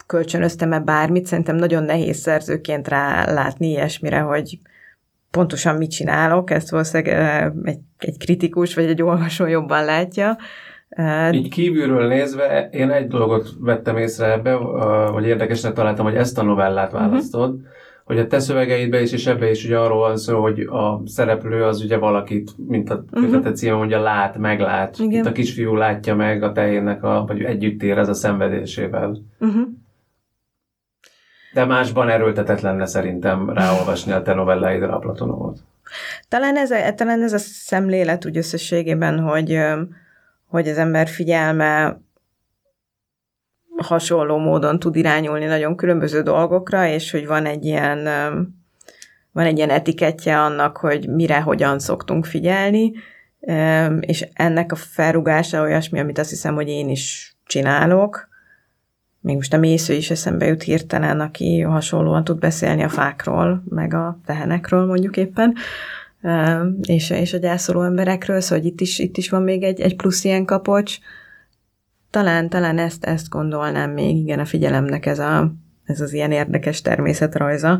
kölcsönöztem-e bármit, szerintem nagyon nehéz szerzőként rá látni ilyesmire, hogy pontosan mit csinálok, ezt valószínűleg egy, egy kritikus vagy egy olvasó jobban látja. Így kívülről nézve én egy dolgot vettem észre ebbe, vagy érdekesnek találtam, hogy ezt a novellát választod, uh-huh hogy a te szövegeidben is, és ebbe is ugye arról van szó, hogy a szereplő az ugye valakit, mint a uh-huh. Mhm. címe mondja, lát, meglát. Igen. Itt a kisfiú látja meg a tehénnek, a, vagy együtt érez a szenvedésével. Uh-huh. De másban erőltetett lenne szerintem ráolvasni a te novelláidra a Platonovot. Talán ez, a, talán ez a szemlélet úgy összességében, hogy, hogy az ember figyelme hasonló módon tud irányulni nagyon különböző dolgokra, és hogy van egy ilyen van egy ilyen etikettje annak, hogy mire, hogyan szoktunk figyelni, és ennek a felrugása olyasmi, amit azt hiszem, hogy én is csinálok. Még most a mésző is eszembe jut hirtelen, aki hasonlóan tud beszélni a fákról, meg a tehenekről mondjuk éppen, és, és a gyászoló emberekről, szóval itt is, itt is van még egy, egy plusz ilyen kapocs, talán, talán ezt, ezt gondolnám még, igen, a figyelemnek ez, a, ez az ilyen érdekes természetrajza.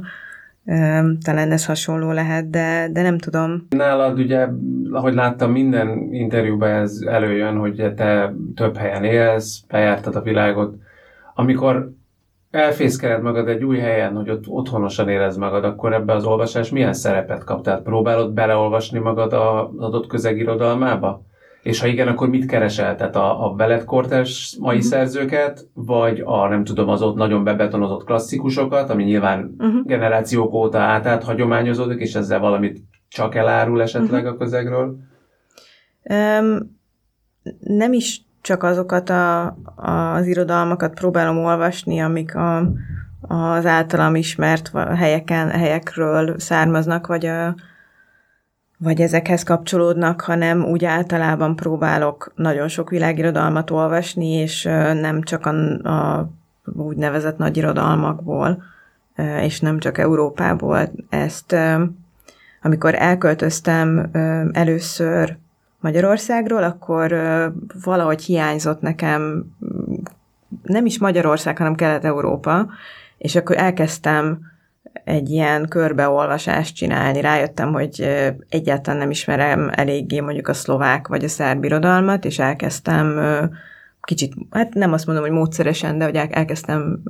Talán ez hasonló lehet, de, de nem tudom. Nálad ugye, ahogy láttam, minden interjúban ez előjön, hogy te több helyen élsz, bejártad a világot. Amikor elfészkeled magad egy új helyen, hogy ott otthonosan érez magad, akkor ebbe az olvasás milyen szerepet kap? Tehát próbálod beleolvasni magad az adott közeg irodalmába? És ha igen, akkor mit keresel? Tehát a, a beletkortás mai uh-huh. szerzőket, vagy a nem tudom, az ott nagyon bebetonozott klasszikusokat, ami nyilván uh-huh. generációk óta át hagyományozódik, és ezzel valamit csak elárul esetleg uh-huh. a közegről? Um, nem is csak azokat a, az irodalmakat próbálom olvasni, amik a, az általam ismert helyeken, helyekről származnak, vagy, a, vagy ezekhez kapcsolódnak, hanem úgy általában próbálok nagyon sok világirodalmat olvasni, és nem csak a, a úgynevezett nagy irodalmakból, és nem csak Európából. Ezt, amikor elköltöztem először Magyarországról, akkor valahogy hiányzott nekem nem is Magyarország, hanem Kelet-Európa, és akkor elkezdtem egy ilyen körbeolvasást csinálni. Rájöttem, hogy egyáltalán nem ismerem eléggé mondjuk a szlovák vagy a szerb irodalmat, és elkezdtem kicsit, hát nem azt mondom, hogy módszeresen, de hogy elkezdtem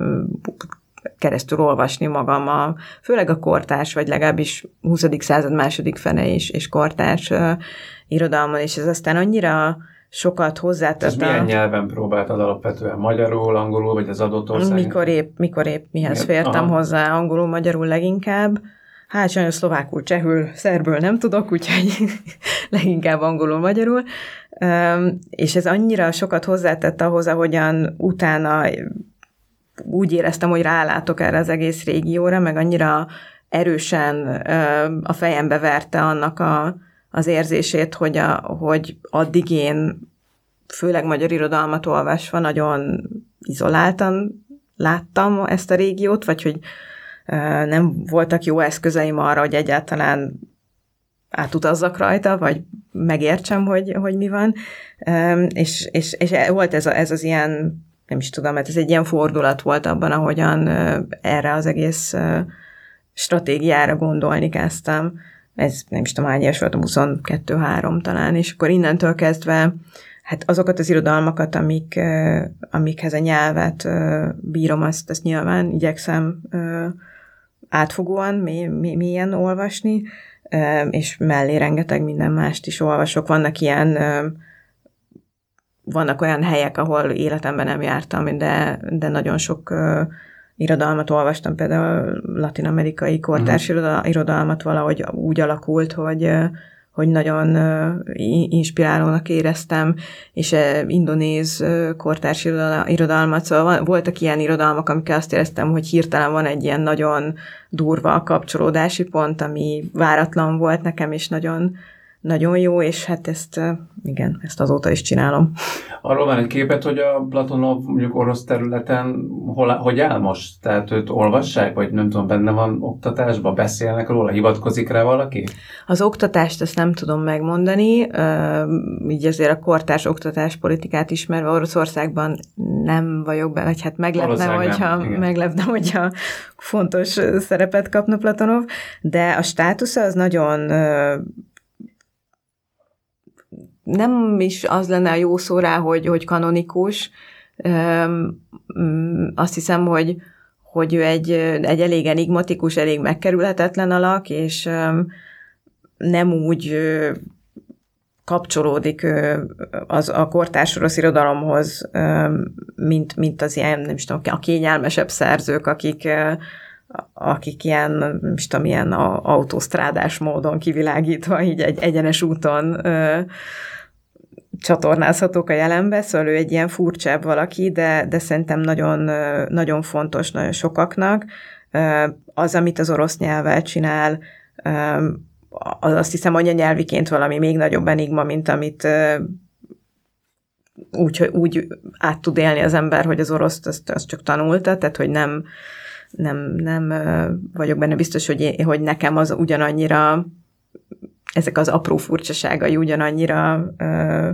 keresztül olvasni magam, a, főleg a kortárs, vagy legalábbis 20. század második fene is, és kortárs irodalmon, és ez aztán annyira sokat hozzátett. Ez milyen nyelven próbáltad alapvetően? Magyarul, angolul, vagy az adott ország? Mikor épp, mikor épp mihez Milyen? fértem Aha. hozzá, angolul, magyarul leginkább. Hát sajnos szlovákul, csehül, szerből nem tudok, úgyhogy <laughs> leginkább angolul, magyarul. És ez annyira sokat hozzátett ahhoz, ahogyan utána úgy éreztem, hogy rálátok erre az egész régióra, meg annyira erősen a fejembe verte annak a, az érzését, hogy, a, hogy addig én főleg magyar irodalmat olvasva nagyon izoláltan láttam ezt a régiót, vagy hogy nem voltak jó eszközeim arra, hogy egyáltalán átutazzak rajta, vagy megértsem, hogy, hogy mi van. És, és, és volt ez, a, ez az ilyen, nem is tudom, mert ez egy ilyen fordulat volt abban, ahogyan erre az egész stratégiára gondolni kezdtem ez nem is tudom, hány éves voltam, 22-3 talán, és akkor innentől kezdve hát azokat az irodalmakat, amik, amikhez a nyelvet bírom, azt, azt nyilván igyekszem átfogóan, mély, mély, mélyen olvasni, és mellé rengeteg minden mást is olvasok. Vannak ilyen vannak olyan helyek, ahol életemben nem jártam, de, de nagyon sok irodalmat olvastam, például latin-amerikai kortárs uh-huh. irodalmat valahogy úgy alakult, hogy hogy nagyon inspirálónak éreztem, és indonéz kortárs irodalmat, szóval voltak ilyen irodalmak, amikkel azt éreztem, hogy hirtelen van egy ilyen nagyon durva kapcsolódási pont, ami váratlan volt nekem, és nagyon nagyon jó, és hát ezt, igen, ezt azóta is csinálom. Arról van egy képet, hogy a Platonov mondjuk orosz területen hol, hogy áll most? Tehát őt olvassák, vagy nem tudom, benne van oktatásban, beszélnek róla, hivatkozik rá valaki? Az oktatást ezt nem tudom megmondani, így azért a kortárs oktatáspolitikát ismerve Oroszországban nem vagyok be, vagy hát meglepne, hogyha, meglepne, hogyha fontos szerepet kapna Platonov, de a státusza az nagyon nem is az lenne a jó szó rá, hogy, hogy kanonikus. Mm, azt hiszem, hogy, hogy ő egy, egy elég enigmatikus, elég megkerülhetetlen alak, és nem úgy kapcsolódik az a kortárs orosz irodalomhoz, mint, mint az ilyen, nem is tudom, a kényelmesebb szerzők, akik, akik ilyen, is tudom, ilyen autósztrádás módon kivilágítva, így egy egyenes úton csatornázhatók a jelenbe, szóval ő egy ilyen furcsább valaki, de, de szerintem nagyon, nagyon fontos nagyon sokaknak. Az, amit az orosz nyelvvel csinál, az azt hiszem anyanyelviként valami még nagyobb enigma, mint amit úgy, úgy át tud élni az ember, hogy az oroszt azt, azt csak tanulta, tehát hogy nem, nem, nem vagyok benne biztos, hogy, hogy nekem az ugyanannyira ezek az apró furcsaságai ugyanannyira ö,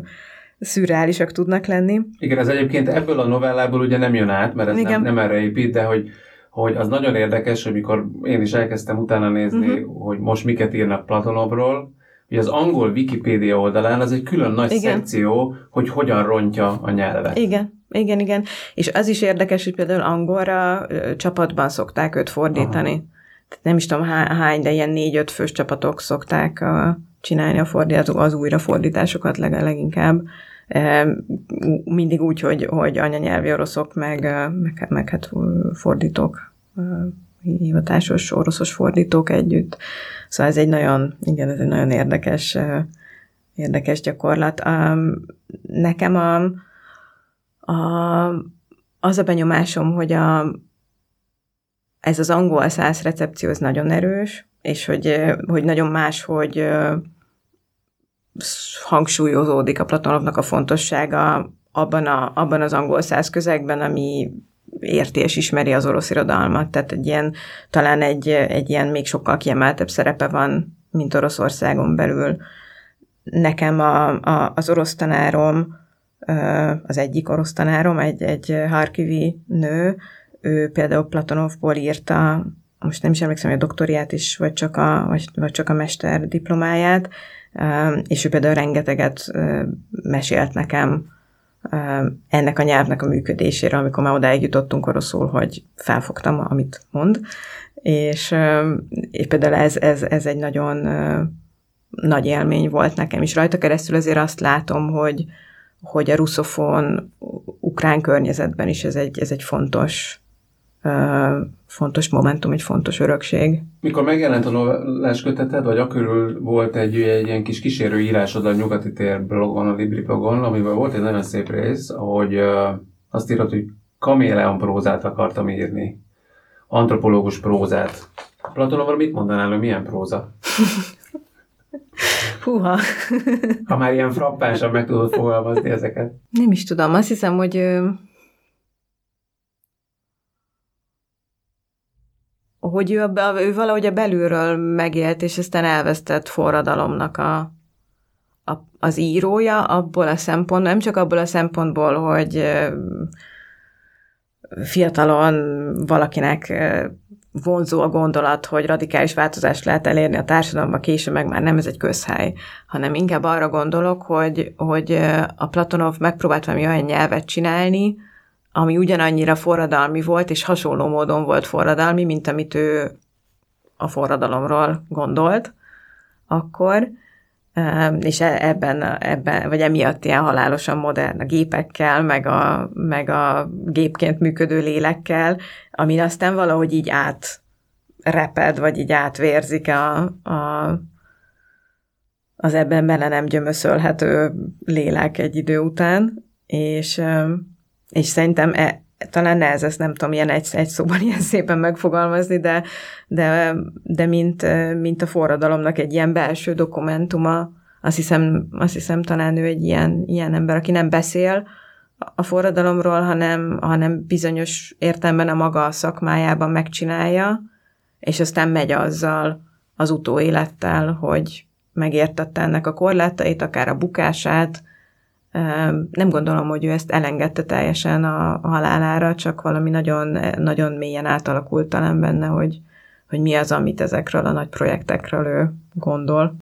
szürreálisak tudnak lenni. Igen, ez egyébként ebből a novellából ugye nem jön át, mert ez nem, nem erre épít, de hogy, hogy az nagyon érdekes, hogy mikor én is elkezdtem utána nézni, uh-huh. hogy most miket írnak Platonovról, hogy az angol Wikipédia oldalán az egy külön nagy igen. szekció, hogy hogyan rontja a nyelvet. Igen, igen, igen. És az is érdekes, hogy például angolra csapatban szokták őt fordítani. Aha. Tehát nem is tudom hány, de ilyen négy-öt fős csapatok szokták csinálni a fordításokat, az újrafordításokat leg, leginkább. Mindig úgy, hogy, hogy anyanyelvi oroszok, meg, meg, meg hát fordítók, hivatásos oroszos fordítók együtt. Szóval ez egy nagyon, igen, ez egy nagyon érdekes, érdekes gyakorlat. Nekem a, a, az a benyomásom, hogy a, ez az angol száz recepció ez nagyon erős, és hogy, hogy nagyon más, hogy hangsúlyozódik a Platonovnak a fontossága abban, a, abban az angol száz közegben, ami érti és ismeri az orosz irodalmat, tehát egy ilyen, talán egy, egy ilyen még sokkal kiemeltebb szerepe van, mint Oroszországon belül. Nekem a, a, az orosz tanárom, az egyik orosz tanárom, egy, egy harkivi nő, ő például Platonovból írta, most nem is emlékszem, hogy a doktoriát is, vagy csak a, vagy, vagy csak a mester diplomáját, és ő például rengeteget mesélt nekem ennek a nyelvnek a működésére, amikor már odáig jutottunk oroszul, hogy felfogtam, amit mond, és, és például ez, ez, ez egy nagyon nagy élmény volt nekem, és rajta keresztül azért azt látom, hogy, hogy a russzofon ukrán környezetben is ez egy, ez egy fontos fontos momentum, egy fontos örökség. Mikor megjelent a novellás köteted, vagy akörül volt egy, egy ilyen kis kísérő írásod a Nyugati Tér blogon, a Libri blogon, amiben volt egy nagyon szép rész, ahogy uh, azt írott, hogy kaméleon prózát akartam írni. Antropológus prózát. Platonovra mit mondanál, hogy milyen próza? <laughs> Húha. ha már ilyen frappánsan meg tudod fogalmazni ezeket. Nem is tudom. Azt hiszem, hogy hogy ő, a, ő valahogy a belülről megélt, és aztán elvesztett forradalomnak a, a, az írója abból a szempontból, nem csak abból a szempontból, hogy fiatalon valakinek vonzó a gondolat, hogy radikális változást lehet elérni a társadalomban, később meg már nem ez egy közhely, hanem inkább arra gondolok, hogy, hogy a Platonov megpróbált valami olyan nyelvet csinálni, ami ugyanannyira forradalmi volt, és hasonló módon volt forradalmi, mint amit ő a forradalomról gondolt akkor, és e, ebben, ebben, vagy emiatt ilyen halálosan modern a gépekkel, meg a, meg a gépként működő lélekkel, ami aztán valahogy így átreped, vagy így átvérzik a, a, az ebben bele nem gyömöszölhető lélek egy idő után, és és szerintem e, talán nehez ezt nem tudom ilyen egy, egy szóban <laughs> ilyen szépen megfogalmazni, de, de, de mint, mint a forradalomnak egy ilyen belső dokumentuma, azt hiszem, azt hiszem talán ő egy ilyen, ilyen ember, aki nem beszél a forradalomról, hanem, hanem bizonyos értelemben a maga szakmájában megcsinálja, és aztán megy azzal az utóélettel, hogy megértette ennek a korlátait, akár a bukását, nem gondolom, hogy ő ezt elengedte teljesen a, halálára, csak valami nagyon, nagyon mélyen átalakult talán benne, hogy, hogy mi az, amit ezekről a nagy projektekről ő gondol.